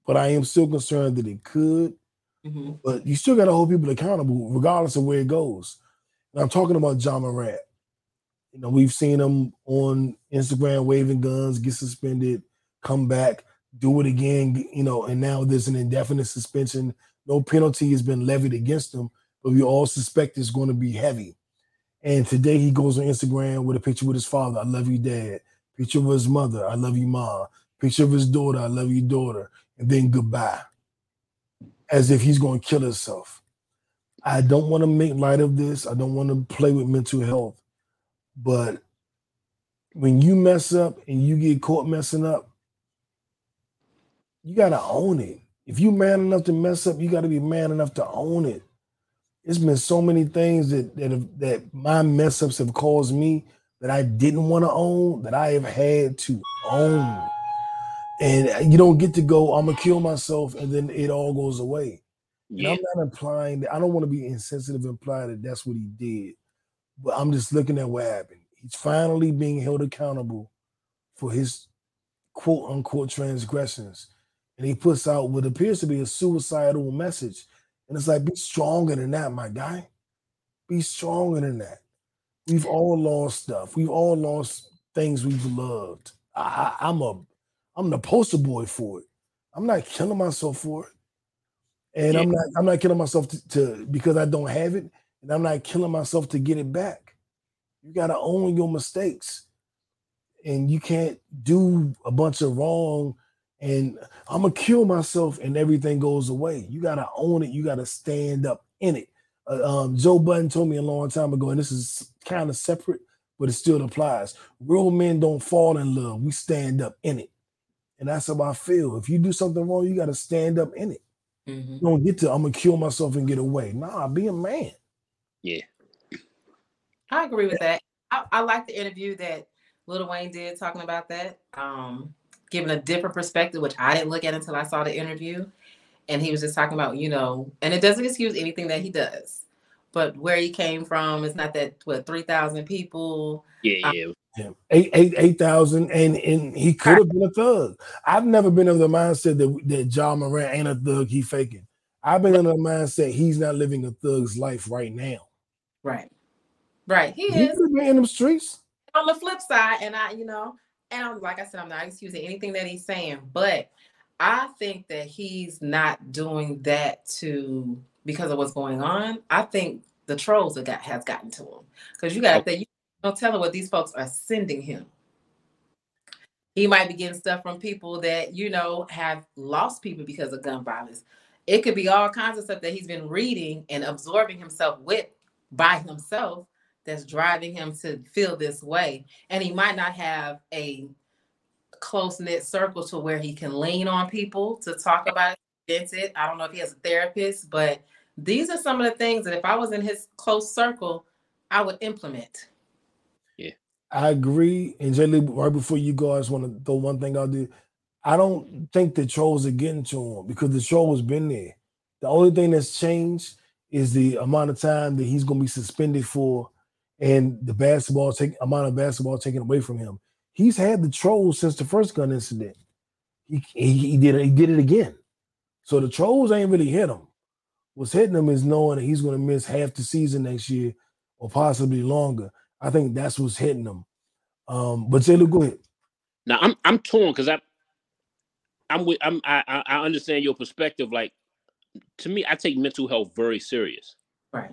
but I am still concerned that it could. Mm-hmm. But you still got to hold people accountable, regardless of where it goes. And I'm talking about Ja Morant. You know, we've seen him on Instagram waving guns, get suspended, come back, do it again. You know, and now there's an indefinite suspension. No penalty has been levied against him, but we all suspect it's going to be heavy. And today he goes on Instagram with a picture with his father. I love you, Dad. Picture of his mother, I love you, mom. Picture of his daughter, I love you, daughter. And then goodbye. As if he's going to kill himself. I don't want to make light of this. I don't want to play with mental health. But when you mess up and you get caught messing up, you got to own it. If you man enough to mess up, you got to be man enough to own it. It's been so many things that that have, that my mess ups have caused me that I didn't want to own that I have had to own. And you don't get to go, I'm gonna kill myself, and then it all goes away. Yeah. And I'm not implying that I don't want to be insensitive, imply that that's what he did, but I'm just looking at what happened. He's finally being held accountable for his quote unquote transgressions. And he puts out what appears to be a suicidal message. And it's like, be stronger than that, my guy. Be stronger than that. We've all lost stuff. We've all lost things we've loved. I, I'm a, I'm the poster boy for it. I'm not killing myself for it, and yeah. I'm not, I'm not killing myself to, to because I don't have it, and I'm not killing myself to get it back. You got to own your mistakes, and you can't do a bunch of wrong. And I'm gonna kill myself, and everything goes away. You got to own it. You got to stand up in it uh, um, Joe Budden told me a long time ago, and this is kind of separate, but it still applies. Real men don't fall in love. We stand up in it. And that's how I feel. If you do something wrong, you got to stand up in it. Mhm. You don't get to, I'm going to kill myself and get away. Nah, be a man. Yeah. I agree with that. I, I like the interview that Lil Wayne did talking about that, um, giving a different perspective, which I didn't look at until I saw the interview. And he was just talking about, you know, and it doesn't excuse anything that he does, but where he came from, it's not that what three thousand people. Yeah, uh, yeah. Yeah. Eight, eight, eight thousand, and and he could have been a thug. I've never been of the mindset that that Ja Morant ain't a thug. He faking. I've been in the mindset he's not living a thug's life right now. Right, right. He He is could have been in the streets. on the flip side, and I, you know, and I'm like I said, I'm not excusing anything that he's saying, but I think that he's not doing that to because of what's going on. I think the trolls have got has gotten to him because you got to think you don't tell him what these folks are sending him. He might be getting stuff from people that you know have lost people because of gun violence. It could be all kinds of stuff that he's been reading and absorbing himself with by himself that's driving him to feel this way. And he might not have a close knit circle to where he can lean on people to talk about it. it. I don't know if he has a therapist, but these are some of the things that if I was in his close circle, I would implement. Yeah. I agree. And Jay Lee, right before you go, I just want to throw one thing out there. I don't think the trolls are getting to him because the troll has been there. The only thing that's changed is the amount of time that he's going to be suspended for, and the basketball take amount of basketball taken away from him. He's had the trolls since the first gun incident. He, he, he did it. He did it again. So the trolls ain't really hit him. What's hitting him is knowing that he's going to miss half the season next year or possibly longer. I think that's what's hitting him. Um, but Taylor, go ahead. Now I'm I'm torn because I I'm with I'm I I I understand your perspective. Like to me, I take mental health very serious, Right.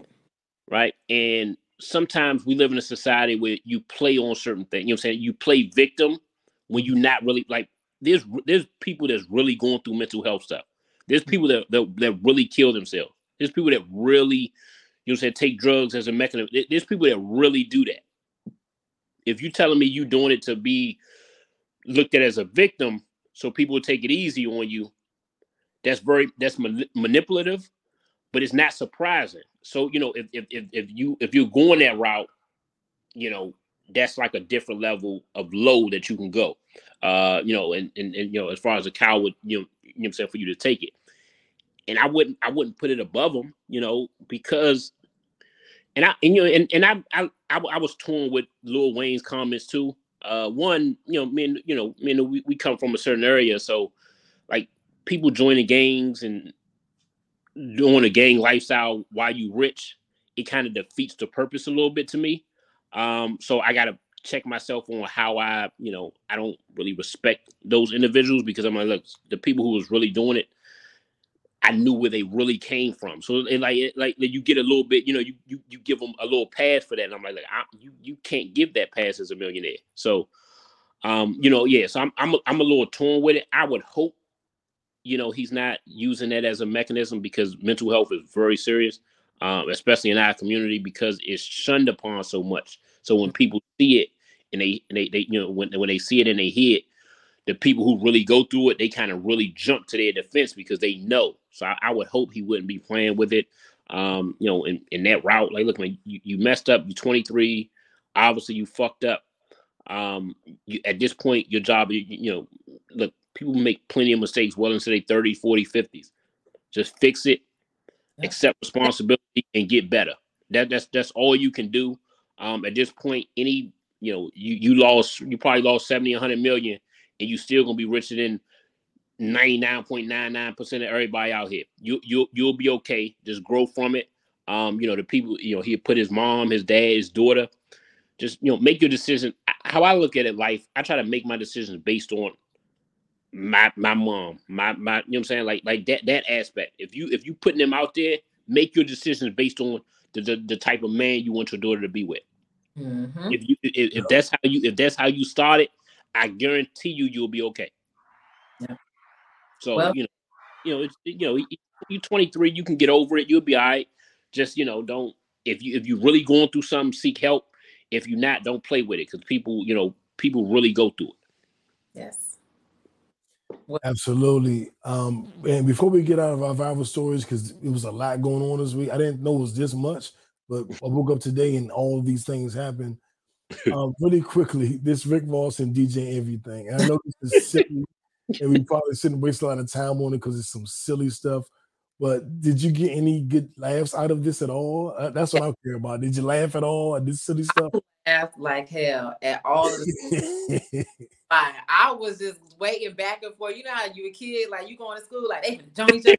right? And sometimes we live in a society where you play on certain things. You know what I'm saying? You play victim when you're not really like there's there's people that's really going through mental health stuff. There's people that that, that really kill themselves. There's people that really, you know, what take drugs as a mechanism. There's people that really do that. If you're telling me you're doing it to be looked at as a victim, so people will take it easy on you, that's very that's mani- manipulative, but it's not surprising. So you know, if if if, if you if you're going that route, you know, that's like a different level of low that you can go. Uh, you know, and and, and you know, as far as a coward, you know, you know I'm saying for you to take it. And I wouldn't I wouldn't put it above them, you know, because and I and you know and, and I, I I I was torn with Lil Wayne's comments too. Uh one, you know, men, you know, men we, we come from a certain area, so like people joining gangs and doing a gang lifestyle while you rich, it kind of defeats the purpose a little bit to me. Um, so I gotta check myself on how I, you know, I don't really respect those individuals because I'm like, look, the people who was really doing it, I knew where they really came from. So it like, it, like you get a little bit, you know, you you you give them a little pass for that, and I'm like, like I, you you can't give that pass as a millionaire. So, um, you know, yeah. So I'm I'm a, I'm a little torn with it. I would hope, you know, he's not using that as a mechanism because mental health is very serious, um, especially in our community because it's shunned upon so much. So when people see it and they and they, they you know when when they see it and they hear it, the people who really go through it, they kind of really jump to their defense because they know. So I, I would hope he wouldn't be playing with it. Um, you know, in, in that route, like look, man, you, you messed up, you're 23, obviously you fucked up. Um, you, at this point, your job, you, you know, look, people make plenty of mistakes well into their 30s, 40s, 50s. Just fix it, Yeah. accept responsibility, and get better. That that's that's all you can do. Um, at this point, any you know, you you lost, you probably lost 70, 100 million, and you still gonna be richer than 99.99% of everybody out here. You you you'll be okay. Just grow from it. Um, you know, the people, you know, he put his mom, his dad, his daughter. Just you know, make your decision. How I look at it, life, I try to make my decisions based on my my mom, my my, you know what I'm saying? Like like that that aspect. If you if you putting them out there, make your decisions based on the the, the type of man you want your daughter to be with. Mhm. If you if, if that's how you if that's how you started, I guarantee you you'll be okay. Yeah. So Well- you know, you know, it's you know, you- you're 23, you can get over it. You'll be all right. Just you know, don't if you if you're really going through something, seek help. if you're not, don't play with it because people, you know, people really go through it. Yes. Absolutely. Um, and before we get out of our viral stories, because it was a lot going on this week, I didn't know it was this much, but I woke up today and all of these things happened. Um, really quickly, this Rick Ross and DJ Envy thing. And I know this is silly, and we probably shouldn't waste a lot of time on it because it's some silly stuff. But did you get any good laughs out of this at all? Uh, that's what I care about. Did you laugh at all at this silly stuff? laughed like hell at all of the Fine. I was just waiting back and forth. You know how you a kid, like you going to school, like they join each other.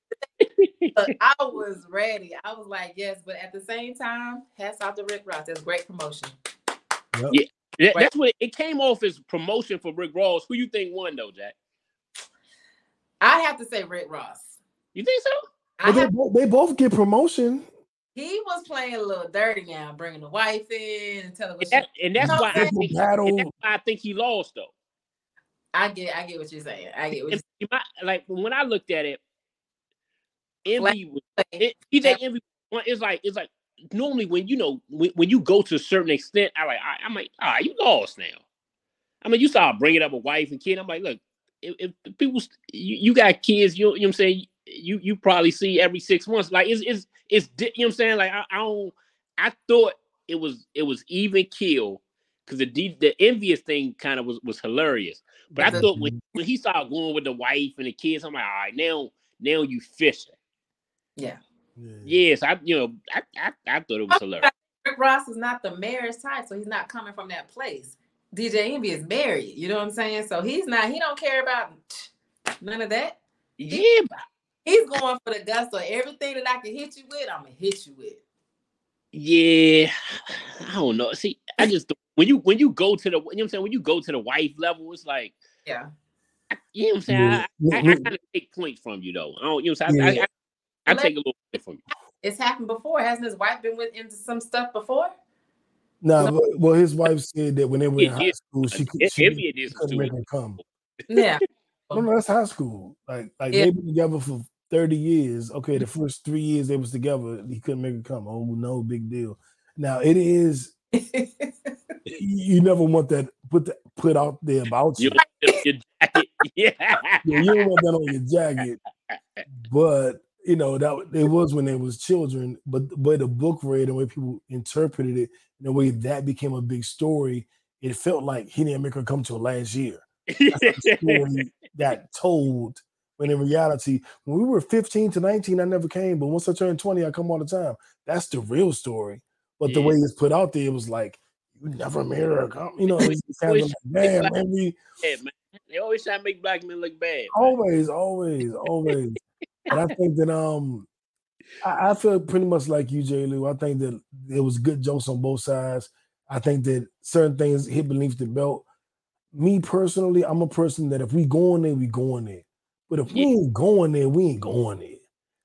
But I was ready. I was like, yes, but at the same time, hats off to Rick Ross. That's great promotion. Yep. Yeah, that- that's what it came off as promotion for Rick Ross. Who you think won though, Jack? I have to say Rick Ross. You think so? I they, have, they both get promotion. he was playing a little dirty now, bringing the wife in and telling And, that, and that's No, why I think, and that's why I think he lost though. I get I get what you're saying. I get what you're you might- like when I looked at it, Flat- Envy was saying. it, DJ Envy. It's like it's like normally when you know when, when you go to a certain extent, I like I, I'm like, all right, you lost now. I mean, you start bringing up a wife and kid. I'm like, look, if, if people you, you got kids, you, you know what I'm saying. You you probably see every six months. Like it's it's it's you know what I'm saying. Like I, I don't. I thought it was it was even kill because the D, the envious thing kind of was was hilarious. But I thought when, when he started going with the wife and the kids, I'm like, all right, now now you fishing. Yeah. Yes, I you know I I, I thought it was hilarious. Rick Ross is not the marriage type, so he's not coming from that place. DJ Envy is married, you know what I'm saying? So he's not, he don't care about none of that. Yeah, but- He's going for the gusto. Everything that I can hit you with, I'm gonna hit you with. yeah. I don't know. See, I just when you when you go to the you know what I'm saying when you go to the wife level, it's like Yeah. you know what I'm saying. Yeah. I, I, I Yeah. kind of take points from you though. I don't you know what I'm saying. I, Yeah. I, I, I take a little bit from you. It's happened before. Hasn't his wife been with into some stuff before? No, but, well, his wife said that when they were in high yeah. school, she could If, she if it is couldn't make her come. Yeah. No, no, that's high school. Like, like Yeah. they've been together for thirty years. Okay, the mm-hmm. first three years they was together, he couldn't make her come. Oh no, big deal. Now it is. You never want that put that put out there about you. your, your jacket, yeah. Yeah, you don't want that on your jacket. But you know that it was when they was children. But the way the book read and the way people interpreted it, and the way that became a big story, it felt like he didn't make her come till last year. That's the story got told. When in reality, when we were 15 to 19, I never came. But once I turned 20, I come all the time. That's the real story. But the way it's put out there, it was like, you never marry her. come-" You know, kind of damn, man, we Yeah, man. They always try to make black men look bad. man. always, always, always. And I think that um I, I feel pretty much like you, J. Lou. I think that it was good jokes on both sides. I think that certain things hit beneath the belt. Me personally, I'm a person that if we going there, we going there. But if we ain't going there, we ain't going there.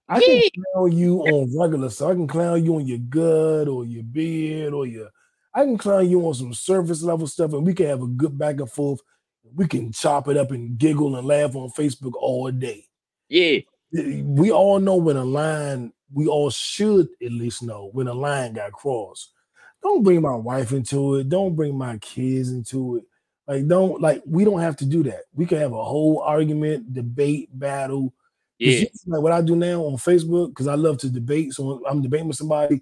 I can clown you on regular, so I can clown you on your gut or your beard or your. I can clown you on some surface level stuff, and we can have a good back and forth. We can chop it up and giggle and laugh on Facebook all day. Yeah, We all know when a line, we all should at least know when a line got crossed. Don't bring my wife into it. Don't bring my kids into it. Like, don't like we don't have to do that. We can have a whole argument, debate, battle. yeah. like what I do now on Facebook, because I love to debate. So I'm debating with somebody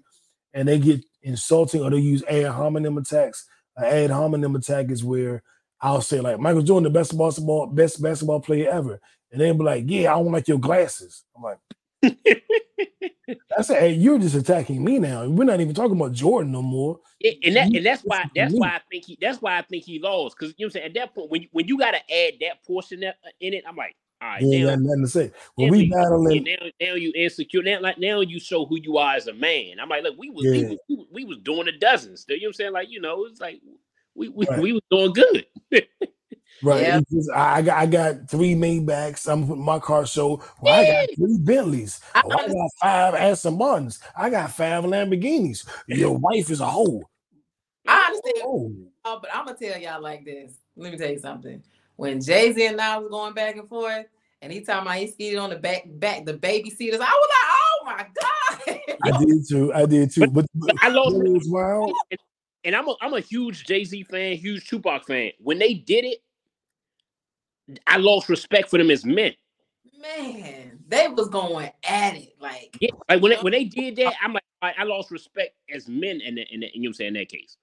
and they get insulting or they use ad hominem attacks. An ad hominem attack is where I'll say, like, Michael Jordan, the best basketball, best basketball player ever. And they'll be like, Yeah, I don't like your glasses. I'm like, I said, Hey, you're just attacking me now. We're not even talking about Jordan no more. Yeah, and that and that's why that's why I think he that's why I think he lost because you know what I'm saying at that point when you, when you got to add that portion that, uh, in it I'm like all right ain't now, nothing to say. When we battling, now now you insecure now like now you show who you are as a man I'm like look we was, we, Yeah. was we, was- we was doing the dozens you know what I'm saying like you know it's like we we, Right. we was doing good Right. Yeah. it's just- I, I got I got three Maybachs. I'm putting my car show. Well, I got three Bentleys. I Oh, I got five Aston Martins. I got five Lamborghinis. Your wife is a hoe. I understand. Oh, Oh, but I'm gonna tell y'all like this. Let me tell you something. When Jay Z and I was going back and forth, and he talking about he skied on the back, back the baby seaters, I was like, oh my god. I did too. I did too. But, but I lost you know what's wild? and I'm a I'm a huge Jay Z fan, huge Tupac fan. When they did it, I lost respect for them as men. Man, they was going at it like yeah, like when they, when they did that, I'm like I, I lost respect as men in the, in, the, in you know what I'm saying in that case.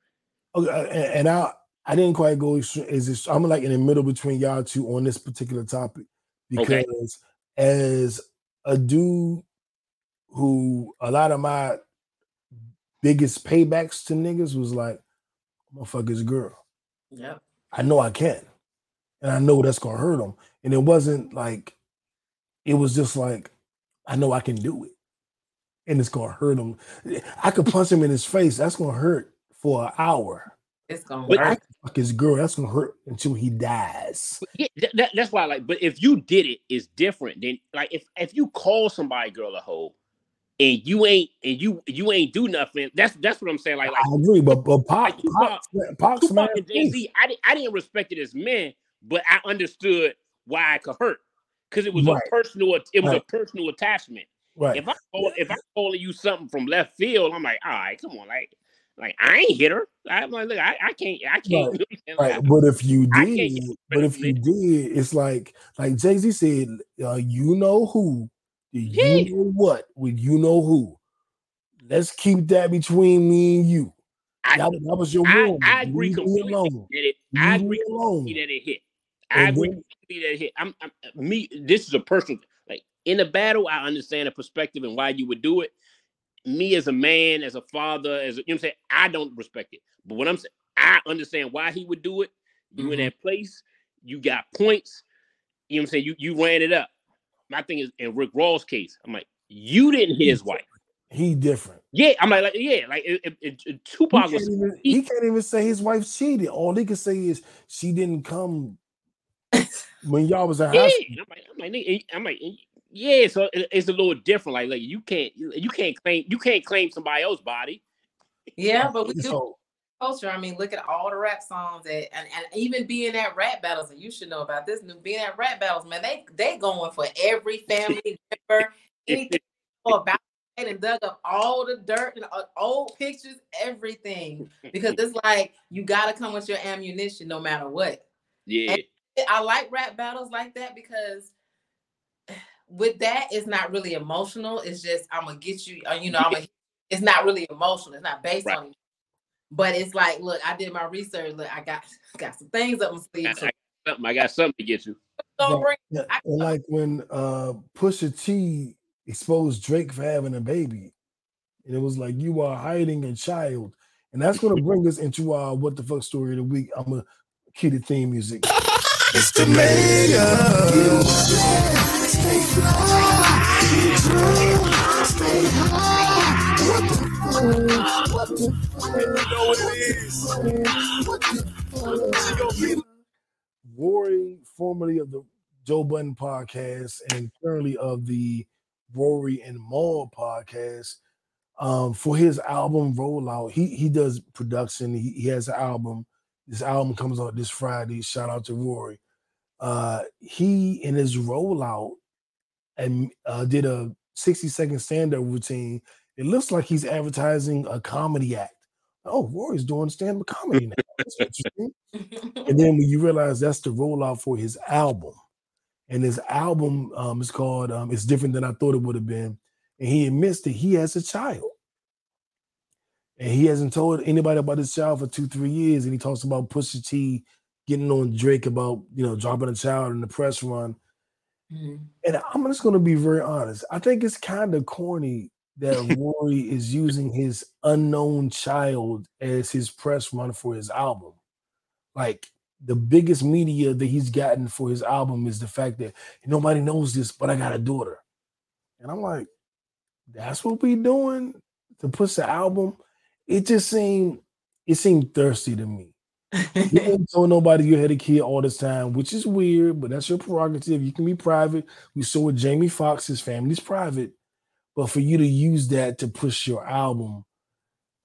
Okay, uh, and, and I I didn't quite go. Is this? I'm like in the middle between y'all two on this particular topic because okay. as a dude who a lot of my biggest paybacks to niggas was like, motherfucker's girl. Yeah. I know I can. And I know that's gonna hurt them. And it wasn't like it was just like, I know I can do it. And it's gonna hurt him. I could punch him in his face. That's gonna hurt for an hour. It's gonna but hurt. fuck his girl. That's gonna hurt until he dies. Yeah, that, that's why. I Like, but if you did it, it's different than like if if you call somebody girl a hoe, and you ain't and you you ain't do nothing. That's that's what I'm saying. Like, like I agree, but but Pac, like Pac, Pac, Tupac and Jay Z, I didn't I didn't respect it as men, but I understood why it could hurt because it was right. a personal it was right. a personal attachment. Right. If I call, if I'm calling you something from left field, I'm like, all right, come on, like like I ain't hit her. I'm like, look, I, I can't, I can't. Right. right. But if you did, but if you did, it's like like Jay Z said, uh, you know who you yeah. know what? With you know who? Let's keep that between me and you. I, that, that was your I, I agree completely alone. that it. I agree alone. that it hit. I agree that it hit. I'm, I'm me. This is a personal like in a battle. I understand the perspective and why you would do it. Me as a man, as a father, as a, you know, I'm saying I don't respect it. But what I'm saying, I understand why he would do it. You mm-hmm. in that place, you got points. You know what I'm saying? You you ran it up my thing is in Rick Ross case, I'm like, you didn't hit his wife. He different. Yeah, I'm like, like yeah, like it, it, it, Tupac he was. Even, he, he, can't even say his wife cheated. All he can say is she didn't come when y'all was in yeah, high school. I'm like, I'm like, I'm like, yeah. So it's a little different. Like, like you can't, you can't claim, you can't claim somebody else's body. Yeah, but we do culture. I mean, look at all the rap songs that, and, and even being at rap battles, and you should know about this. New being at rap battles, man, they they going for every family member, anything about it, and dug up all the dirt and uh, old pictures, everything, because it's like you got to come with your ammunition no matter what. Yeah, and I like rap battles like that because with that, it's not really emotional. It's just I'm gonna get you. Uh, you know, I'm. A, it's not really emotional. It's not based right. on but it's like, look, I did my research. Look, I got got some things up my sleeve. So. I, got something, I got something to get you. yeah, like when uh Pusha T exposed Drake for having a baby, and it was like you are hiding a child, and that's gonna bring us into our what the fuck story of the week. I'm gonna key the theme music. It's the mayor. Rory, formerly of the Joe Budden podcast and currently of the Rory and Mal podcast, um, for his album rollout, he he does production. He, he has an album. This album comes out this Friday. Shout out to Rory. Uh, he in his rollout and uh, did a 60 second stand up routine it looks like he's advertising a comedy act. Oh, Rory's doing stand-up comedy now. That's interesting. and then when you realize that's the rollout for his album, and his album um, is called um, "It's Different Than I Thought It Would Have Been," and he admits that he has a child, and he hasn't told anybody about his child for two, three years. And he talks about Pusha T getting on Drake about you know dropping a child in the press run. Mm-hmm. And I'm just going to be very honest. I think it's kind of corny that Rory is using his unknown child as his press run for his album. Like the biggest media that he's gotten for his album is the fact that nobody knows this, but I got a daughter. And I'm like, that's what we doing to push the album. It just seemed it seemed thirsty to me. you didn't tell nobody you had a kid all this time, which is weird, but that's your prerogative. You can be private. We saw with Jamie Foxx, his family's private. But for you to use that to push your album,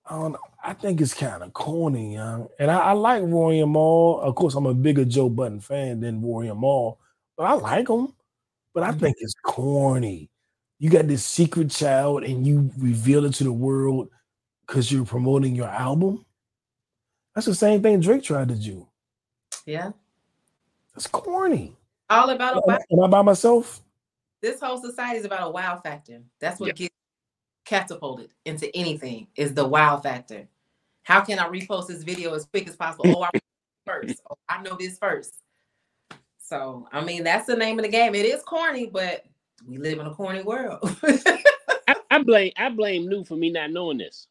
I don't know. I think it's kind of corny, young. And I, I, like Rory and Mal. Of course, I'm a bigger Joe Budden fan than Rory and Mal, but I like him. But I mm-hmm. think it's corny. You got this secret child and you reveal it to the world because you're promoting your album. That's the same thing Drake tried to do. Yeah. It's corny. All about a wow. Am I by myself? This whole society is about a wow factor. That's what yeah. gets catapulted into anything is the wow factor. How can I repost this video as quick as possible? Oh, I first. Oh, I know this first. So I mean, that's the name of the game. It is corny, but we live in a corny world. I, I, blame I blame New for me not knowing this.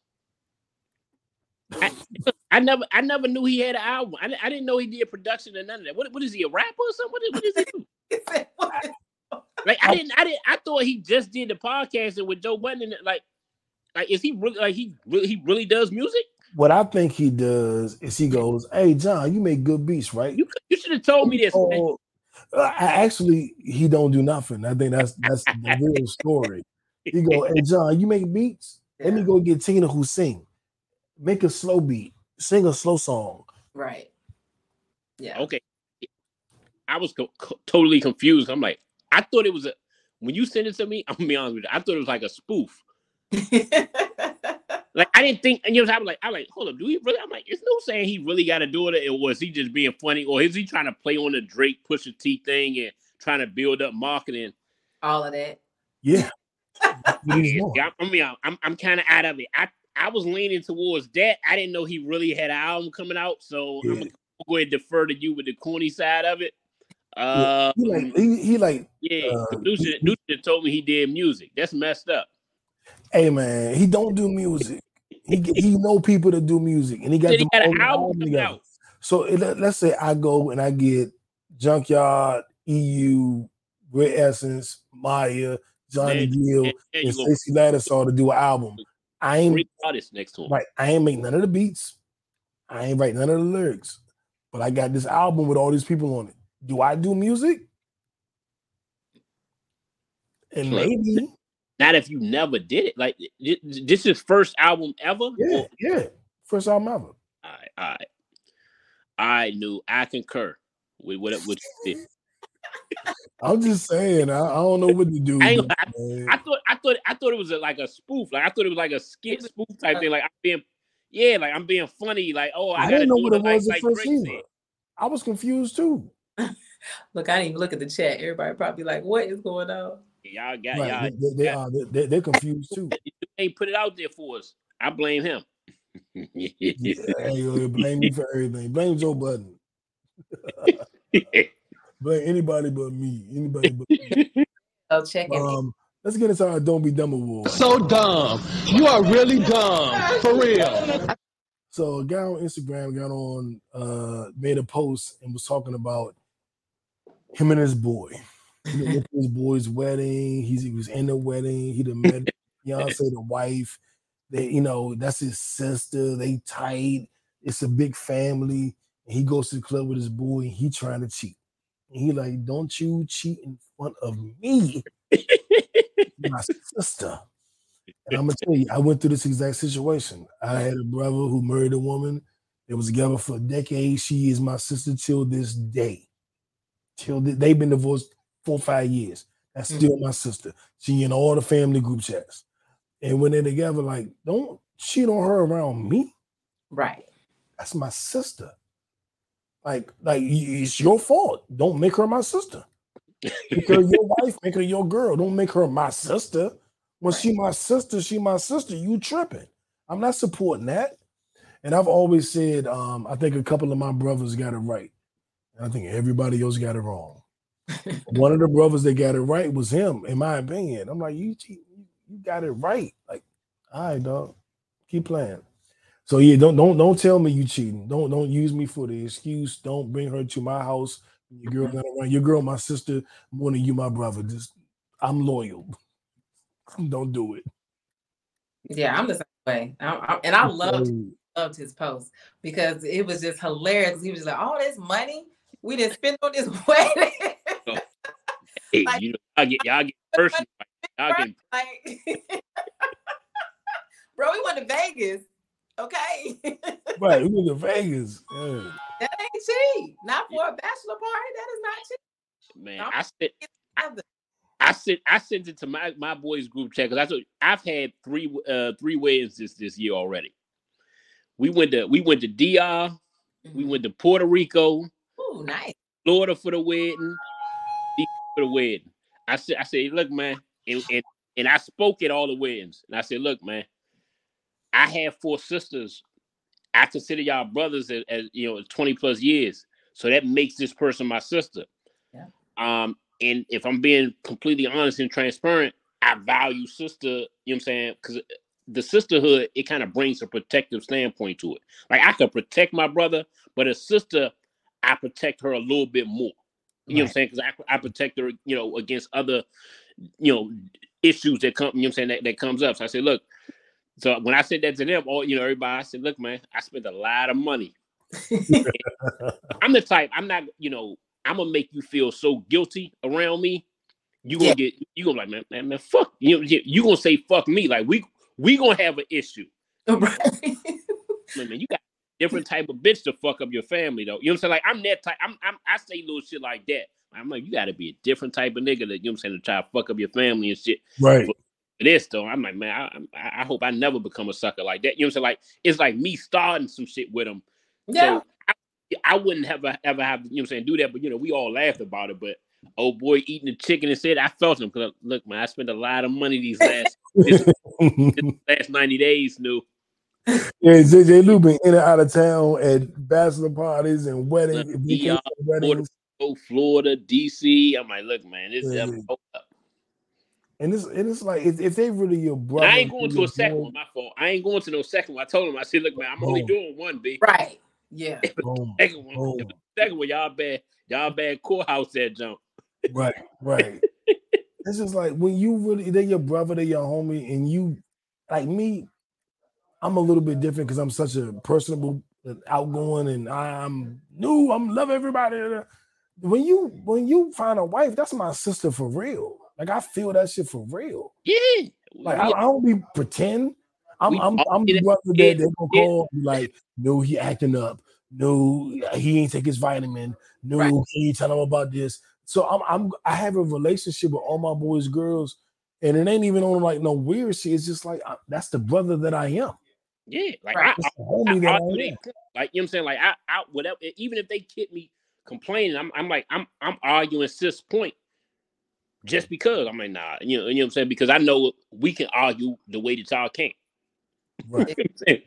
I, I, never I never knew he had an album. I, I didn't know he did production and none of that. What, what is he a rapper or something? What, is, what is he? like I didn't I didn't I thought he just did the podcasting with Joe Budden. Like like is he really like he really he really does music? What I think he does is he goes, "Hey John, you make good beats, right?" You, you should have told me this. Oh, actually, he don't do nothing. I think that's that's the real story. He go, "Hey John, you make beats? Let me go get Tina who sing. Make a slow beat, sing a slow song." Right. Yeah. Okay. I was co- co- totally confused. I'm like, I thought it was a. When you sent it to me, I'm gonna be honest with you. I thought it was like a spoof. like I didn't think, and you know, I'm like, I'm like, hold up, do he really? I'm like, it's no saying he really got to do it, or was he just being funny, or is he trying to play on the Drake Pusha T thing and trying to build up marketing? All of that. Yeah. yeah I mean, I'm I'm kind of out of it. I I was leaning towards that. I didn't know he really had an album coming out, so yeah. I'm gonna go ahead and defer to you with the corny side of it. Uh, he like he, he like yeah. Uh, Nusha, told me he did music. That's messed up. Hey man, he don't do music. He he know people that do music, and he got, he got an album out. So it, let's say I go and I get Junkyard, EU, Great Essence, Mya, Johnny Gill, and Stacy Lattisaw to do an album. I ain't artists next to him. Right, I ain't make none of the beats. I ain't write none of the lyrics, but I got this album with all these people on it. Do I do music? And maybe not if you never did it. Like this is first album ever. Yeah, or? yeah, first album ever. All right, all right. I knew I concur with what what you did. I'm just saying, I, I, don't know what to do. I, I, I, thought, I thought, I thought it was a, like a spoof. Like I thought it was like a skit spoof type uh, thing. Like I'm being, yeah, like I'm being funny. Like oh, I, didn't know what it was like, at first either. I was confused too. look, I didn't even look at the chat. Everybody probably like, what is going on? Y'all got right. y'all. They, they, are. They, they're confused too. They put it out there for us. I blame him. yeah, blame me for everything. Blame Joe Budden. blame anybody but me. Anybody but me. Oh, check it. Um, let's get into our Don't Be Dumb award. So dumb. You are really dumb. For real. So a guy on Instagram got on, uh, made a post and was talking about him and his boy. He went to his boy's wedding. He's, he was in the wedding. He done met Beyonce, the wife. They, you know, that's his sister. They tight. It's a big family. And he goes to the club with his boy and he trying to cheat. He like, don't you cheat in front of me, my sister. And I'm gonna tell you, I went through this exact situation. I had a brother who married a woman. They was together for a decade. She is my sister till this day. Till they've been divorced four five years. That's mm-hmm. still my sister. She in all the family group chats. And when they're together, like, don't cheat on her around me. Right. That's my sister. Like, like it's your fault. Don't make her my sister. Make her your wife, make her your girl. Don't make her my sister. When right. she my sister, she my sister. You tripping. I'm not supporting that. And I've always said, um, I think a couple of my brothers got it right. And I think everybody else got it wrong. One of the brothers that got it right was him, in my opinion. I'm like, you, you got it right. Like, all right, dog, keep playing. So yeah, don't don't don't tell me you cheating. Don't don't use me for the excuse. Don't bring her to my house. Your girl got around. Your girl, my sister, more than you, my brother. Just I'm loyal. don't do it. Yeah, I'm the same way. I, I, and I loved loved his post because it was just hilarious. He was like, "All this money we didn't spend on this wedding." Hey, like, you know, y'all get y'all get personal. Y'all get like, bro, we went to Vegas. Okay. right, we went to Vegas. Yeah. That ain't cheap. Not for a bachelor party. That is not cheap. Man, I sent, I, I sent I sent it to my, my boys group chat because I I've had three uh three weddings this this year already. we went to we went to DR, we Mhm. went to Puerto Rico, Ooh, nice. Florida for the wedding, for the wedding. I said, I said, look, man, and, and and I spoke at all the weddings, and I said, look, man, I have four sisters. I consider y'all brothers as, as you know, 20 plus years. So that makes this person my sister. Yeah. Um, and if I'm being completely honest and transparent, I value sister, you know what I'm saying? Because the sisterhood, it kind of brings a protective standpoint to it. Like I could protect my brother, but a sister, I protect her a little bit more. You know what I'm saying? Because I, I protect her, you know, against other, you know, issues that come, you know what I'm saying, that, that comes up. So I say, look, so when I said that to them, all you know, everybody, I said, look, man, I spent a lot of money. I'm the type, I'm not, you know, I'm gonna make you feel so guilty around me. You gonna Yeah. get you gonna like, man, man, man, fuck. You you gonna say fuck me. Like we we gonna have an issue. Right. Look, man, you got different type of bitch to fuck up your family though. You know what I'm saying? Like I'm that type. I'm, I'm I say little shit like that. I'm like, you gotta be a different type of nigga that you know what I'm saying to try to fuck up your family and shit. Right. For this though, I'm like, man, I, I, I hope I never become a sucker like that. You know what I'm saying? Like it's like me starting some shit with him. Yeah. So I, I wouldn't ever ever have you know what I'm saying, do that. But you know, we all laughed about it. But oh boy eating the chicken and said I felt him because look, man, I spent a lot of money these last this, this last 90 days, new. Yeah, JJ Lou been in and out of town at bachelor parties and weddings, Look, vacation yeah, weddings, Oh, Florida, DC. I'm like, look, man, this Yeah. Oh, hold up. and it's and it's like if, if they really your And brother, I ain't going to a second boy, one. My fault. I ain't going to no second one. I told him, I said, look, man, I'm only doing one, B. Right. Yeah. boom, Second one, boom. if it's the second one, y'all bad, y'all bad courthouse that jump. right, right. it's just like when you really they're your brother, they're your homie, and you like me. I'm a little bit different because I'm such a personable, uh, outgoing, and I'm new. I'm love everybody. When you when you find a wife, that's my sister for real. Like I feel that shit for real. Yeah. Like We- I, I don't be pretend. I'm We I'm I'm the brother that they gonna yeah. call be like, no, he acting up. No, he ain't take his vitamin. No, Right. he ain't tell him about this. So I'm I'm I have a relationship with all my boys, girls, and it ain't even on like no weird shit. It's just like I, that's the brother that I am. yeah. Like Right. I, That's the I homie that argue I they am. Like you know what I'm saying? Like I, I whatever. Even if they kid me complaining, I'm, I'm like, I'm, I'm arguing sis point. Just because I'm like, nah, you know, you know what I'm saying? Because I know we can argue the way that y'all can't. Right.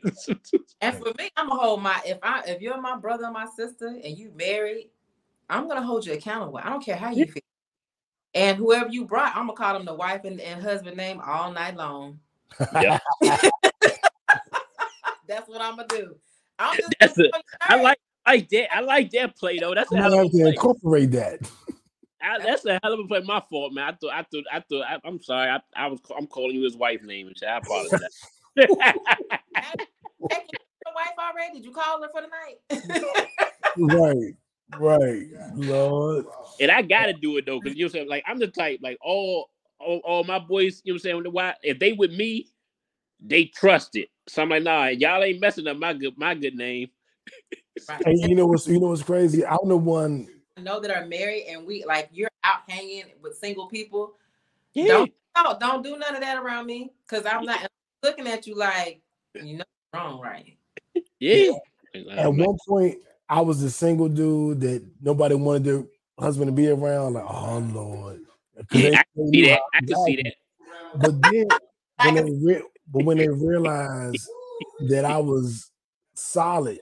And for me, I'm gonna hold my if I if you're my brother or my sister and you married, I'm gonna hold you accountable. I don't care how you feel. And whoever you brought, I'm gonna call them the wife and, and husband name all night long. Yeah. That's what I'm gonna do. I'm just That's gonna it. tell I like, I like that. I like that play though. That's a I'm gonna have to incorporate that. I, that's a hell of a play. My fault, man. I thought, I thought, I thought. I, I'm sorry. I, I was, I'm calling you his wife's name and shit. I apologize. Hey, your wife already? Did you call her for the night? right. Right. Lord. and I gotta do it though, because you know saying. Like I'm the type, like all, all, all my boys, you know what I'm saying. Why if they with me, they trust it. So I'm like, nah, y'all ain't messing up my good, my good name. Right. And you know what's you know what's crazy? I'm the one know that are married and we like you're out hanging with single people. Yeah, Don't no, don't do none of that around me because I'm not looking at you like you know wrong, right? yeah. At one point, I was the single dude that nobody wanted their husband to be around. Like, oh Lord. Yeah, I can see that. I can see that. But then when they re- but when they realized that I was solid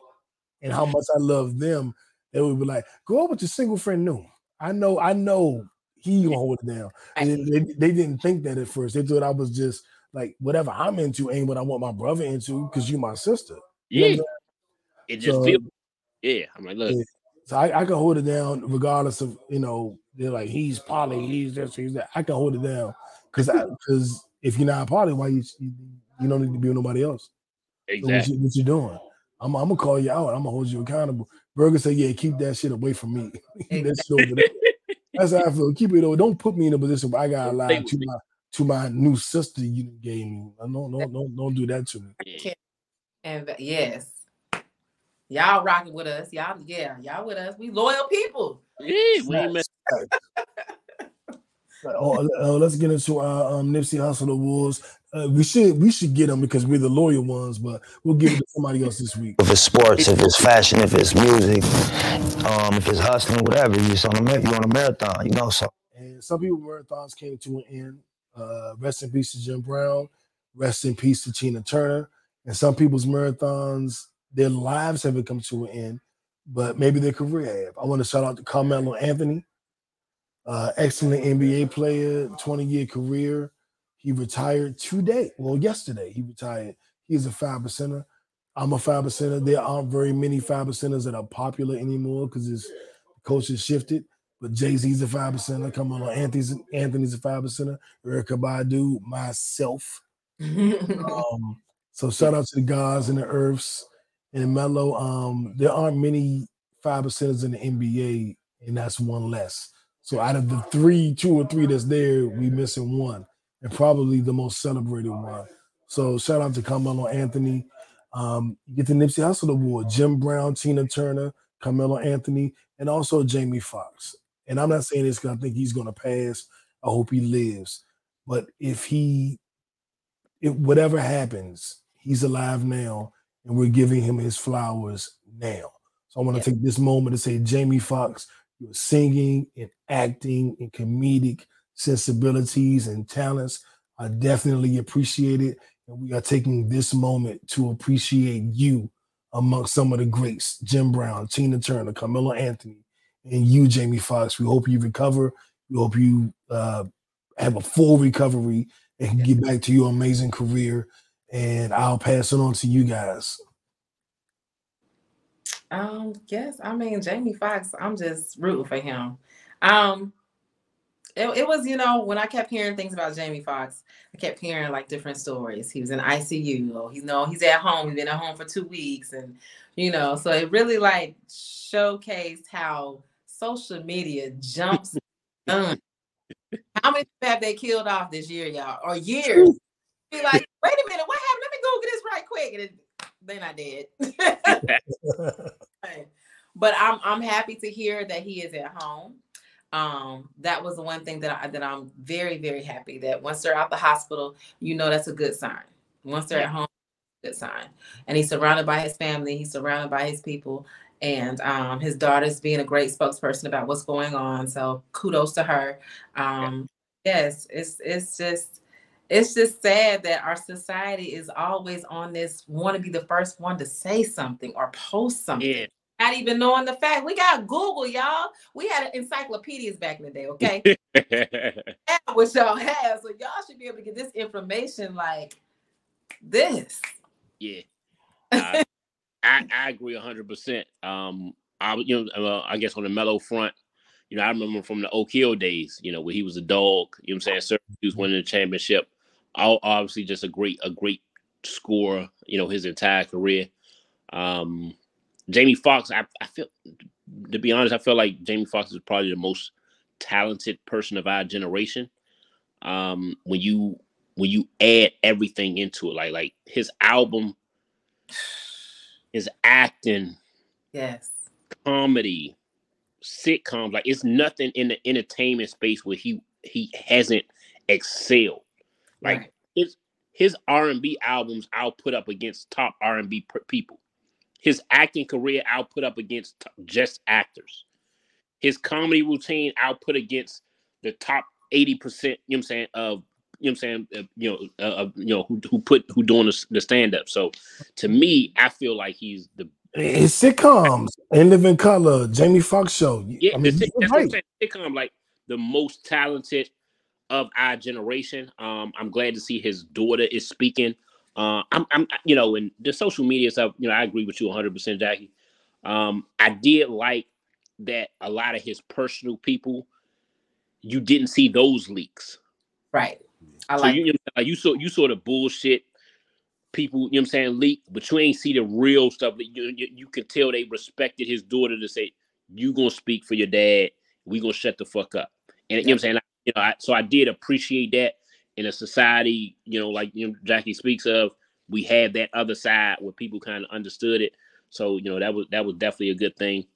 and how much I loved them, they would be like, "Go up with your single friend new. I know, I know he gonna hold it down." And they, they didn't think that at first. They thought I was just like whatever I'm into ain't what I want my brother into because you my sister. You know I'm Yeah, it just So- feels. Yeah, I'm like, look, Yeah. So I, I can hold it down regardless of you know they're like he's poly, he's this, he's that. I can hold it down because because if you're not poly, why you you don't need to be with nobody else. So what, you, what you doing? I'm, I'm gonna call you out. I'm gonna hold you accountable. Burger said, "Yeah, keep that shit away from me. that shit over there." That's how I feel. Keep it over. Don't put me in a position where I gotta Don't lie play with to me. my to my new sister you gave me. No, no, no, don't do that to me. And yes, y'all rocking with us. Y'all, yeah, y'all with us. We loyal people. Yeah, we ain't mess. Facts, facts. oh, uh, let's get into our um, Nipsey Hussle awards. Uh, we should we should get them because we're the loyal ones, but we'll give it to somebody else this week. If it's sports, if it's fashion, if it's music, um, if it's hustling, whatever, you're on a you're on a marathon, you know. So and some people marathons came to an end. Uh, rest in peace to Jim Brown. Rest in peace to Tina Turner. And some people's marathons, their lives haven't come to an end, but maybe their career have. I want to shout out to Carmelo Anthony, uh, excellent NBA player, 20 year career. He retired today. Well, yesterday he retired. He's a five percenter. I'm a five percenter. There aren't very many five percenters that are popular anymore because his coach has shifted. But Jay Z's a five percenter. Come on, Anthony's Anthony's a five percenter. Erykah Badu, myself. um, so shout out to the gods and the earths and Melo. Um, there aren't many five percenters in the NBA, and that's one less. So out of the three, two or three that's there, we missing one and probably the most celebrated one. So shout out to Carmelo Anthony. Um, you get the Nipsey Hussle Award, Jim Brown, Tina Turner, Carmelo Anthony, and also Jamie Foxx. And I'm not saying this because I think he's going to pass. I hope he lives. But if he, if whatever happens, he's alive now, and we're giving him his flowers now. So I want to yeah. take this moment to say, Jamie Foxx, you're singing and acting and comedic sensibilities and talents are definitely appreciated. And we are taking this moment to appreciate you amongst some of the greats Jim Brown, Tina Turner, Carmelo Anthony, and you, Jamie Foxx. We hope you recover. We hope you uh, have a full recovery and get back to your amazing career. And I'll pass it on to you guys. Um, yes, I mean Jamie Foxx, I'm just rooting for him. Um, it, it, was, you know, when I kept hearing things about Jamie Foxx, I kept hearing like different stories. He was in ICU, or he's no, he's at home, he's been at home for two weeks, and you know, so it really like showcased how social media jumps. how many have they killed off this year, y'all, or years? Be like, wait a minute, what happened? Let me Google this right quick, and it, they're not dead. but I'm I'm happy to hear that he is at home um, that was the one thing that I that I'm very very happy that once they're out the hospital, you know that's a good sign. Once they're yeah. at home, good sign. And he's surrounded by his family. He's surrounded by his people, and um, his daughter's being a great spokesperson about what's going on. So kudos to her. Um, yes, it's it's just it's just sad that our society is always on this want to be the first one to say something or post something. Yeah not even knowing the fact. We got Google, y'all. We had encyclopedias back in the day, okay? what y'all have. So y'all should be able to get this information like this. Yeah. I, I, I agree hundred percent. Um I you know uh, I guess on the Melo front, you know, I remember from the Oak Hill days, you know, where he was a dog, you know what I'm saying? He was winning the championship. Obviously just a great, a great scorer, you know, his entire career. Um, Jamie Foxx, I, I feel to be honest, I feel like Jamie Foxx is probably the most talented person of our generation. Um, when you when you add everything into it, like like his album, his acting, yes, comedy, sitcoms, like it's nothing in the entertainment space where he he hasn't excelled. Like right. his his R and B albums, I'll put up against top R and B people. His acting career, I'll put up against just actors. His comedy routine, I'll put against the top 80%, you know what I'm saying, of you know what I'm saying, uh, you know, uh, uh, you know who who put who doing the, the stand up. So to me, I feel like he's the his sitcoms and Living Color, Jamie Foxx show. Yeah, I mean, that's right. sitcom like the most talented of our generation. Um, I'm glad to see his daughter is speaking uh, I'm, I'm, you know, and the social media stuff, you know, I agree with you 100%, Jackie. Um, I did like that a lot of his personal people, you didn't see those leaks. Right. I so like, you, you saw you saw the bullshit people, you know what I'm saying, leak, but you ain't see the real stuff that you, you, you could tell they respected his daughter to say, you gonna speak for your dad, we gonna shut the fuck up. And you know what I'm saying? You know, I, so I did appreciate that in a society, you know, like you know, Jackie speaks of, we had that other side where people kind of understood it. So you know that was that was definitely a good thing.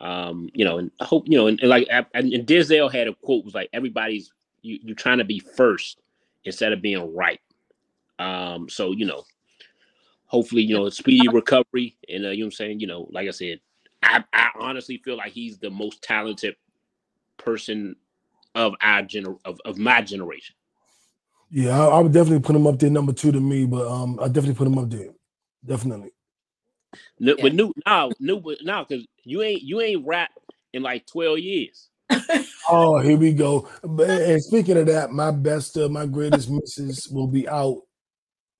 Um, you know, and I hope you know, and, and like and, and Denzel had a quote was like everybody's you you're trying to be first instead of being right. Um, so you know, hopefully, you know, speedy recovery. And uh, you know I'm saying? You know, like I said, I, I honestly feel like he's the most talented person of our gener of, of my generation. Yeah, I, I, would definitely put him up there, number two to me, but um, I definitely put him up there, definitely. No, yeah. But new now, new but now because you ain't you ain't rap in like twelve years. oh, here we go. And speaking of that, my best, uh, my greatest misses will be out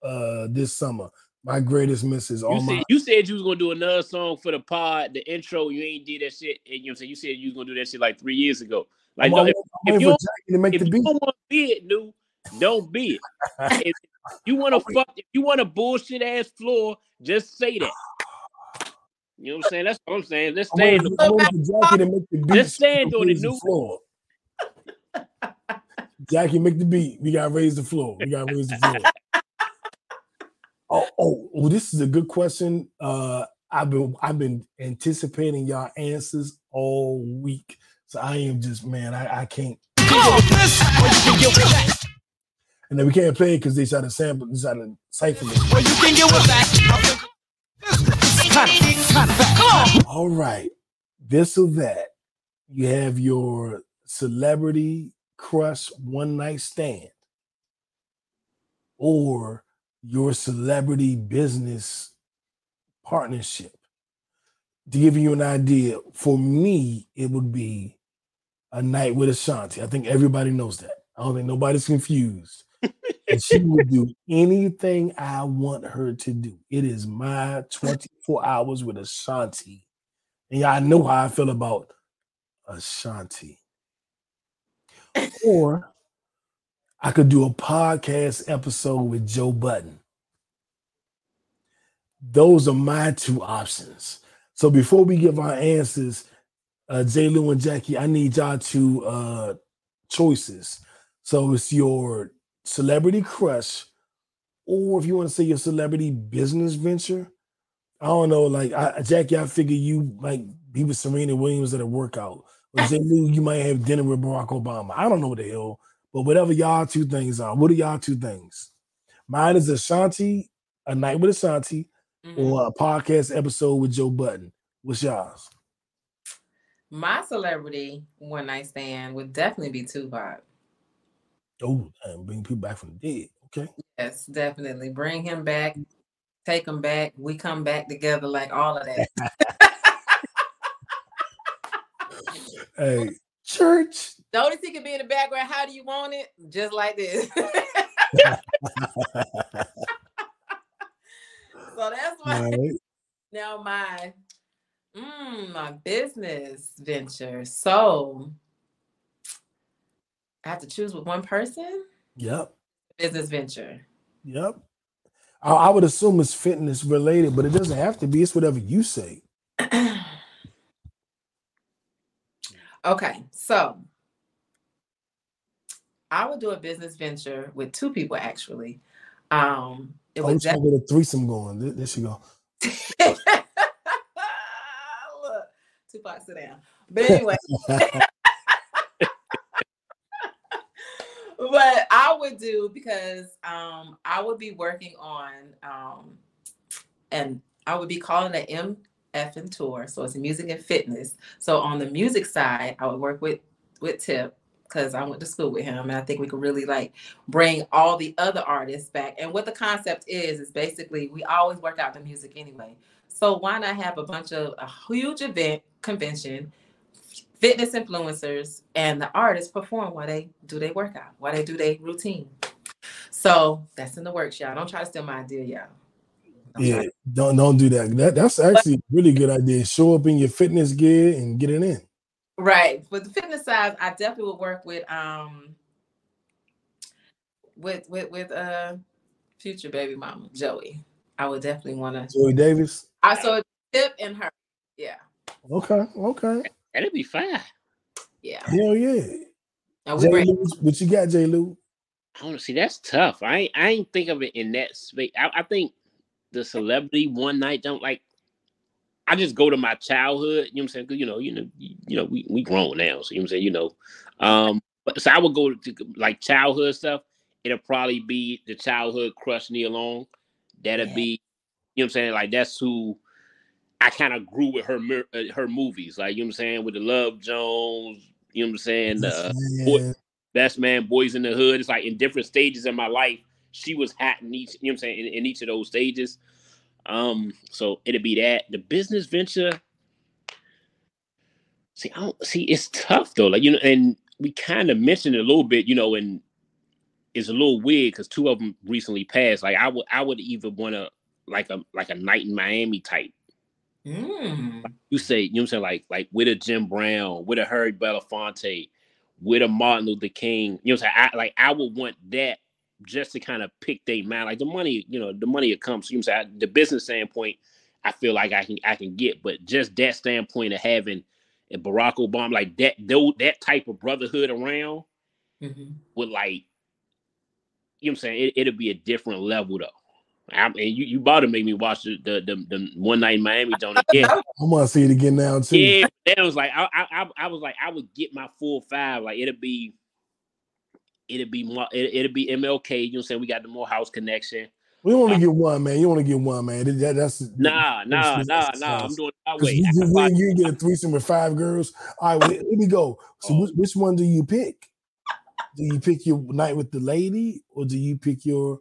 uh this summer. My greatest misses. All you, said, my... you said you was gonna do another song for the pod, the intro. You ain't did that shit. And you know what I'm saying? You said you was gonna do that shit like three years ago. Like, no, if, if, you don't, if you don't want to be it, dude, don't be it. if you want to fuck, if you want a bullshit ass floor, just say that. You know what I'm saying? That's what I'm saying. Let's stand on it. Let's stand on it, new. Floor. Jackie, make the beat. We gotta raise the floor. We gotta raise the floor. oh, oh, well, this is a good question. Uh, I've been I've been anticipating y'all answers all week. So I am just man, I, I can't. And then we can't play it because they try to sample, they try to cipher it. Well, you can get with that. All right, this or that. You have your celebrity crush one night stand, or your celebrity business partnership. To give you an idea, for me, it would be a night with Ashanti. I think everybody knows that. I don't think nobody's confused. and she will do anything I want her to do. It is my 24 hours with Ashanti. And y'all know how I feel about Ashanti. or I could do a podcast episode with Joe Budden. Those are my two options. So before we give our answers, uh, J. Lou and Jackie, I need y'all two uh, choices. So it's your celebrity crush, or if you want to say your celebrity business venture. I don't know, like I, Jackie, I figure you might be with Serena Williams at a workout. Or J. Lou, you might have dinner with Barack Obama. I don't know what the hell, but whatever y'all two things are, what are y'all two things? Mine is Ashanti, a night with Ashanti, mm-hmm. or a podcast episode with Joe Budden. What's y'all's? My celebrity one night stand would definitely be Tupac. Oh, and bring people back from the dead. Okay. Yes, definitely. Bring him back, take him back. We come back together, like all of that. hey, church. Notice he could be in the background. How do you want it? Just like this. so that's my right. now my Mm, my business venture. So I have to choose with one person? Yep. Business venture. Yep. I, I would assume it's fitness related, but it doesn't have to be. It's whatever you say. okay. So I would do a business venture with two people actually. Um, it oh, was get a threesome going. There, there she go. Tupac, sit down. But anyway. but I would do because um, I would be working on um, and I would be calling it MF and tour. So it's music and fitness. So on the music side, I would work with with Tip because I went to school with him and I think we could really like bring all the other artists back. And what the concept is is basically we always work out the music anyway. So why not have a bunch of a huge event convention, fitness influencers, and the artists perform while they do their workout, while they do their routine. So that's in the works, y'all. Don't try to steal my idea, y'all. Don't yeah, don't don't do that. That that's actually a really good idea. Show up in your fitness gear and get it in. Right. With the fitness side, I definitely would work with um with with with uh future baby mama Joey. I would definitely want to Joey Davis. I saw a Tip in her. Yeah. Okay. Okay. That'd be fine. Yeah. Hell yeah. J. Lou, what you got, J. Lou? I want to see that's tough. I ain't, I ain't think of it in that space. I, I think the celebrity one night don't like. I just go to my childhood. You know what I'm saying? Cause you know, you know, you, you know, we we grown now, so you know what I'm saying. You know, um, so I would go to like childhood stuff. It'll probably be the childhood crush Nia Long. That'll Yeah. be, you know what I'm saying? Like that's who I kind of grew with her uh, her movies. Like you know what I'm saying with the Love Jones. You know what I'm saying? The Man. Best Man, Boyz n the Hood. It's like in different stages of my life, she was hot in each. You know what I'm saying? In, in each of those stages. Um, so it'd be that the business venture. See, I don't see. It's tough though. Like you know, and we kind of mentioned it a little bit. You know, and it's a little weird because two of them recently passed. Like I would, I would even want to like a like a night in Miami type. Mm. You say, you know what I'm saying? Like like with a Jim Brown, with a Harry Belafonte, with a Martin Luther King. You know what I'm saying? I, like I would want that just to kind of pick their mind. Like the money, you know, the money it comes. You know what I'm saying? The business standpoint, I feel like I can I can get, but just that standpoint of having a Barack Obama like that, though that type of brotherhood around Mhm. would like, you know what I'm saying? It, it'll be a different level though. I, and you, you about to make me watch the the, the, the one night in Miami don't again. I want to see it again now too. Yeah, that was like I, I I- was like I would get my full five. Like it'll be, it'll be more. It, it'll be MLK. You know what I'm saying? We got the Morehouse connection. We only uh, get one, man. You only get one, man. That- that's Nah, nah, that's- nah, that's- nah. I'm doing 'Cause way. You, I you, you get a threesome with five girls. All right, well, here we go. So, Oh. which, which one do you pick? Do you pick your night with the lady, or do you pick your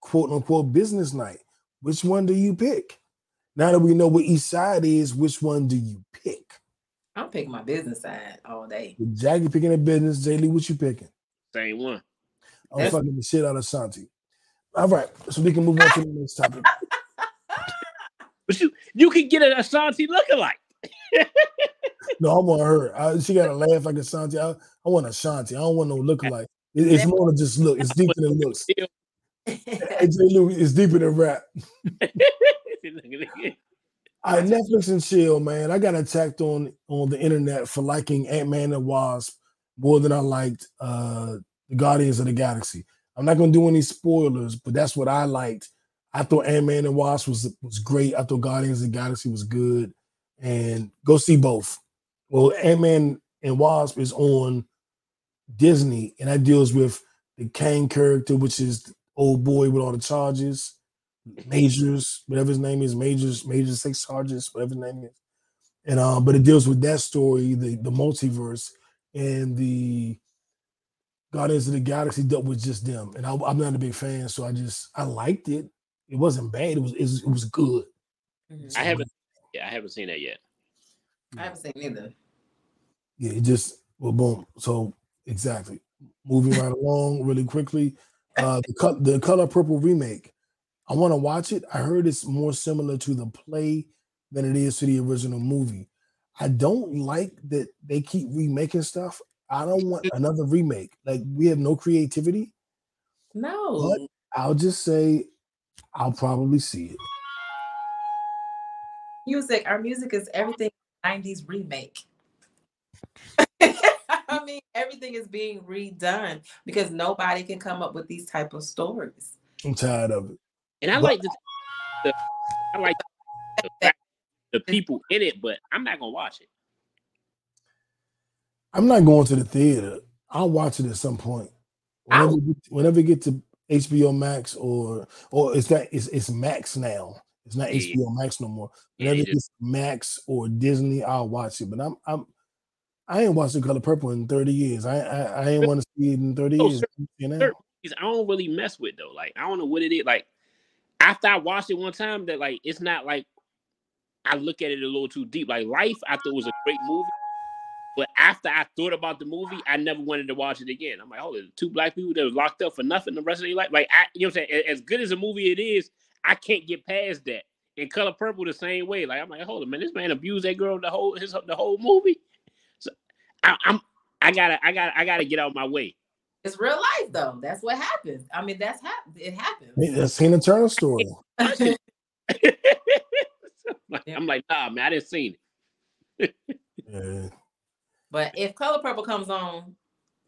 quote unquote business night? Which one do you pick? Now that we know what each side is, which one do you pick? I'm picking my business side all day. Jackie picking a business, Jay Lee, what you picking? Same one. I'm That's- fucking the shit out of Santi. All right, so we can move on to the next topic. But you you can get an Ashanti lookalike. No, I want her. I, she got to laugh like Ashanti. I, I want Ashanti. I don't want no lookalike. It, it's more than just look. It's deeper than looks. AJ Lou is deeper than rap. Right, Netflix and chill, man. I got attacked on on the internet for liking Ant Man and Wasp more than I liked uh the Guardians of the Galaxy. I'm not gonna do any spoilers, but that's what I liked. I thought Ant Man and Wasp was was great. I thought Guardians of the Galaxy was good, and go see both. Well, Ant Man and Wasp is on Disney, and that deals with the Kang character, which is old boy with all the charges. Majors, whatever his name is, Majors, Major Six Charges, whatever his name is. And um, but it deals with that story, the the multiverse, and the Guardians of the Galaxy dealt with just them. And I, I'm not a big fan, so I just I liked it. It wasn't bad. It was it was, it was good. I haven't. Yeah, I haven't seen that yet. I haven't seen either. Yeah, it just well, boom. So exactly. Moving right along really quickly. Uh, the, the Color Purple remake. I want to watch it. I heard it's more similar to the play than it is to the original movie. I don't like that they keep remaking stuff. I don't want another remake. Like we have no creativity. No. But I'll just say I'll probably see it. Music, our music is everything 90s remake. I mean, everything is being redone because nobody can come up with these type of stories. I'm tired of it. And I like the, the I like the, the people in it, but I'm not gonna watch it. I'm not going to the theater. I'll watch it at some point. Whenever, we get, whenever we get to HBO Max or or it's that it's it's Max now. It's not Yeah. HBO Max no more. Yeah, Whenever it it gets Max or Disney, I'll watch it. But I'm I'm I ain't watched the color purple in 30 years. I I, I ain't want to see it in 30 Oh, years. know? Certain I don't really mess with though. Like I don't know what it is. Like after I watched it one time, that like it's not like I look at it a little too deep. Like Life, I thought was a great movie, but after I thought about the movie, I never wanted to watch it again. I'm like, oh, there's two black people that was locked up for nothing the rest of their life. Like I, you know what I'm saying? As good as a movie it is, I can't get past that. And Color Purple, the same way. Like I'm like, hold on, man, this man abused that girl the whole his the whole movie. So I, I'm I gotta I gotta I gotta get out of my way. It's real life though. That's what happens. I mean, that's hap- it happens. Hey, That's Tina Turner story. Like, I'm like, nah, man, I didn't see it. Yeah. But if Color Purple comes on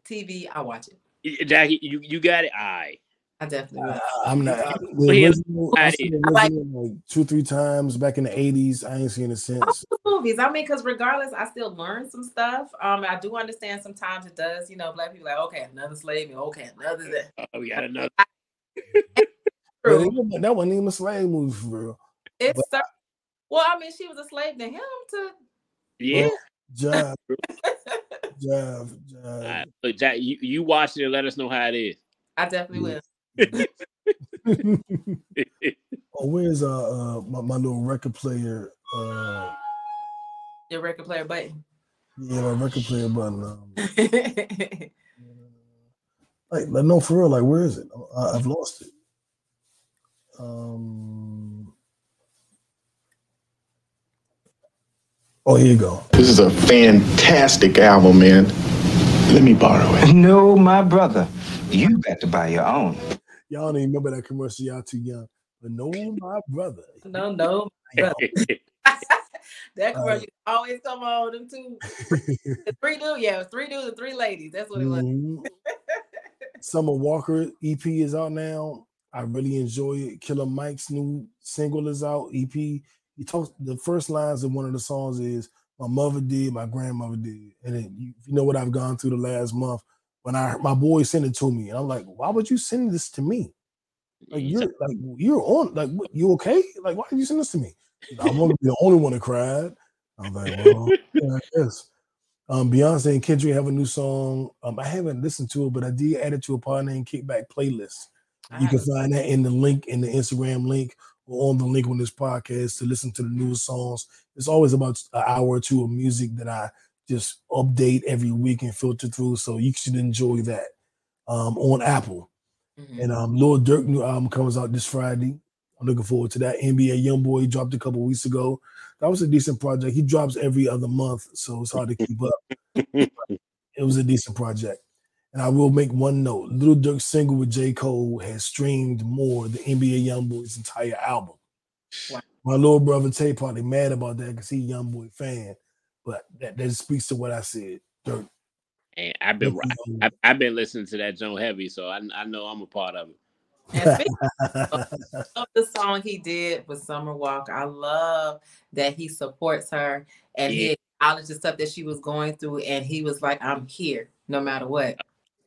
TV, I watch it. Jackie, you, you got it. All right. I definitely will. I'm not I- the Well, here's- original, I I seen the I like- like two, three times back in the 80s. I ain't seen it since. Movies. I mean, because regardless, I still learn some stuff. Um, I do understand sometimes it does. You know, black people like, okay, another slave, okay, another. That. Oh, we got another. But that wasn't even a slave movie for real. It's but, well, I mean, she was a slave to him to. Yeah. Job. job. Job. Right. Look, Jack, you, you watch it and let us know how it is. I definitely will. oh, where's uh, uh my, my little record player? Uh your record player button. Yeah, my record player button. Um, like, like, no, for real. Like, where is it? I, have lost it. Um. Oh, here you go. This is a fantastic album, man. Let me borrow it. No, my brother. You got to buy your own. Y'all don't even remember that commercial. Y'all too young. But no, my brother. No, no. that commercial uh, always come on. Them two, the three dudes. Yeah, three dudes and three ladies. That's what it was. Mm-hmm. Summer Walker EP is out now. I really enjoy it. Killer Mike's new single is out. EP. He talks. The first lines of one of the songs is "My mother did, my grandmother did," and then you, you know what I've gone through the last month when I my boy sent it to me, and I'm like, why would you send this to me? Like you're like you're on like you okay? Like why did you send this to me? I'm gonna be the only one that cried. I'm like, well, yeah, guess. Um, Beyonce and Kendrick have a new song. Um, I haven't listened to it, but I did add it to a partner and kickback playlist. You can find that in the link in the Instagram link or on the link on this podcast to listen to the newest songs. It's always about an hour or two of music that I just update every week and filter through. So you should enjoy that um, on Apple. Mm-hmm. And um, Lil Durk new album comes out this Friday. I'm looking forward to that. NBA YoungBoy dropped a couple weeks ago. That was a decent project. He drops every other month, so it's hard to keep up. it was a decent project. And I will make one note: Lil Durk's single with J. Cole has streamed more than NBA YoungBoy's entire album. Wow. My little brother Tay probably mad about that because he's a YoungBoy fan. But that, that speaks to what I said. Durk. And I've been I, have been listening to that Joan Heavy, so I, I know I'm a part of it. And of the song he did with Summer Walker, I love that he supports her and yeah. he acknowledged the stuff that she was going through, and he was like, "I'm here, no matter what."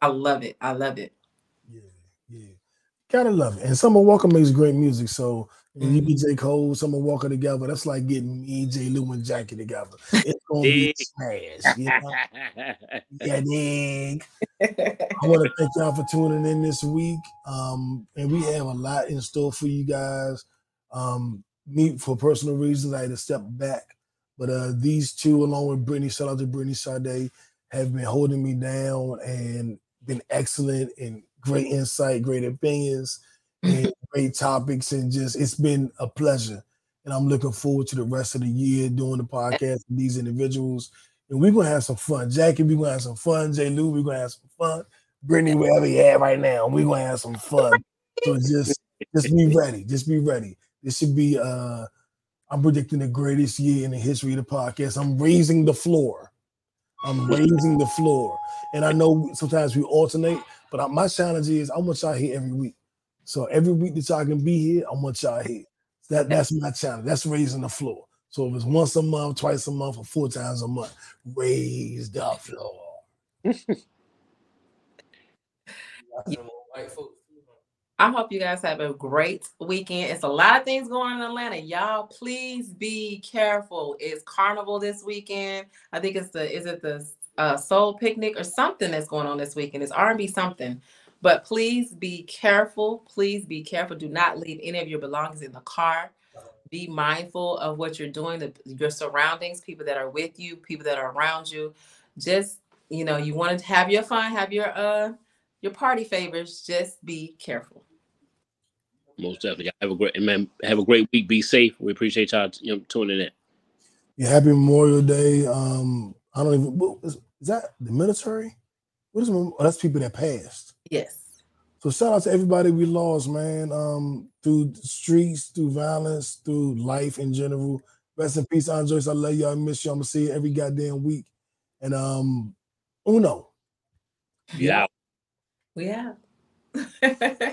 I love it. I love it. Yeah, yeah, gotta love it. And Summer Walker makes great music, so and you get J. Cole, Summer Walker together. That's like getting me, J. Lou, and Jackie together. It's gonna be smash. You know? yeah, dig. I want to thank y'all for tuning in this week. Um, and we have a lot in store for you guys. Um, me for personal reasons, I had to step back. But uh these two, along with Brittany, shout out to Brittany Sade, have been holding me down and been excellent and great insight, great opinions and great topics, and just it's been a pleasure. And I'm looking forward to the rest of the year doing the podcast with these individuals. And we're gonna have some fun. Jackie, we're gonna have some fun. J. Lou, we're gonna have some fun. Brittany, wherever you at right now, we're gonna have some fun. So just just be ready. Just be ready. This should be uh I'm predicting the greatest year in the history of the podcast. I'm raising the floor. I'm raising the floor. And I know sometimes we alternate, but my challenge is I want y'all here every week. So every week that y'all can be here, I want y'all here. That that's my challenge. That's raising the floor. So if it's once a month, twice a month, or four times a month, raise the floor. I hope you guys have a great weekend. It's a lot of things going on in Atlanta. Y'all, please be careful. It's carnival this weekend. I think it's the is it the uh, soul picnic or something that's going on this weekend. It's R&B something. But please be careful. Please be careful. Do not leave any of your belongings in the car. Be mindful of what you're doing, the, your surroundings, people that are with you, people that are around you. Just, you know, you want to have your fun, have your uh your party favors. Just be careful. Most definitely. Have a great man. Have a great week. Be safe. We appreciate y'all you know, tuning in. Yeah, happy Memorial Day. Um, I don't even is, is that the military? What is oh, that's people that passed. Yes. So shout out to everybody we lost, man. Um, through the streets, through violence, through life in general. Rest in peace, Andres. I love you. I miss you. I'm gonna see you every goddamn week. And um, Uno. Yeah. We have.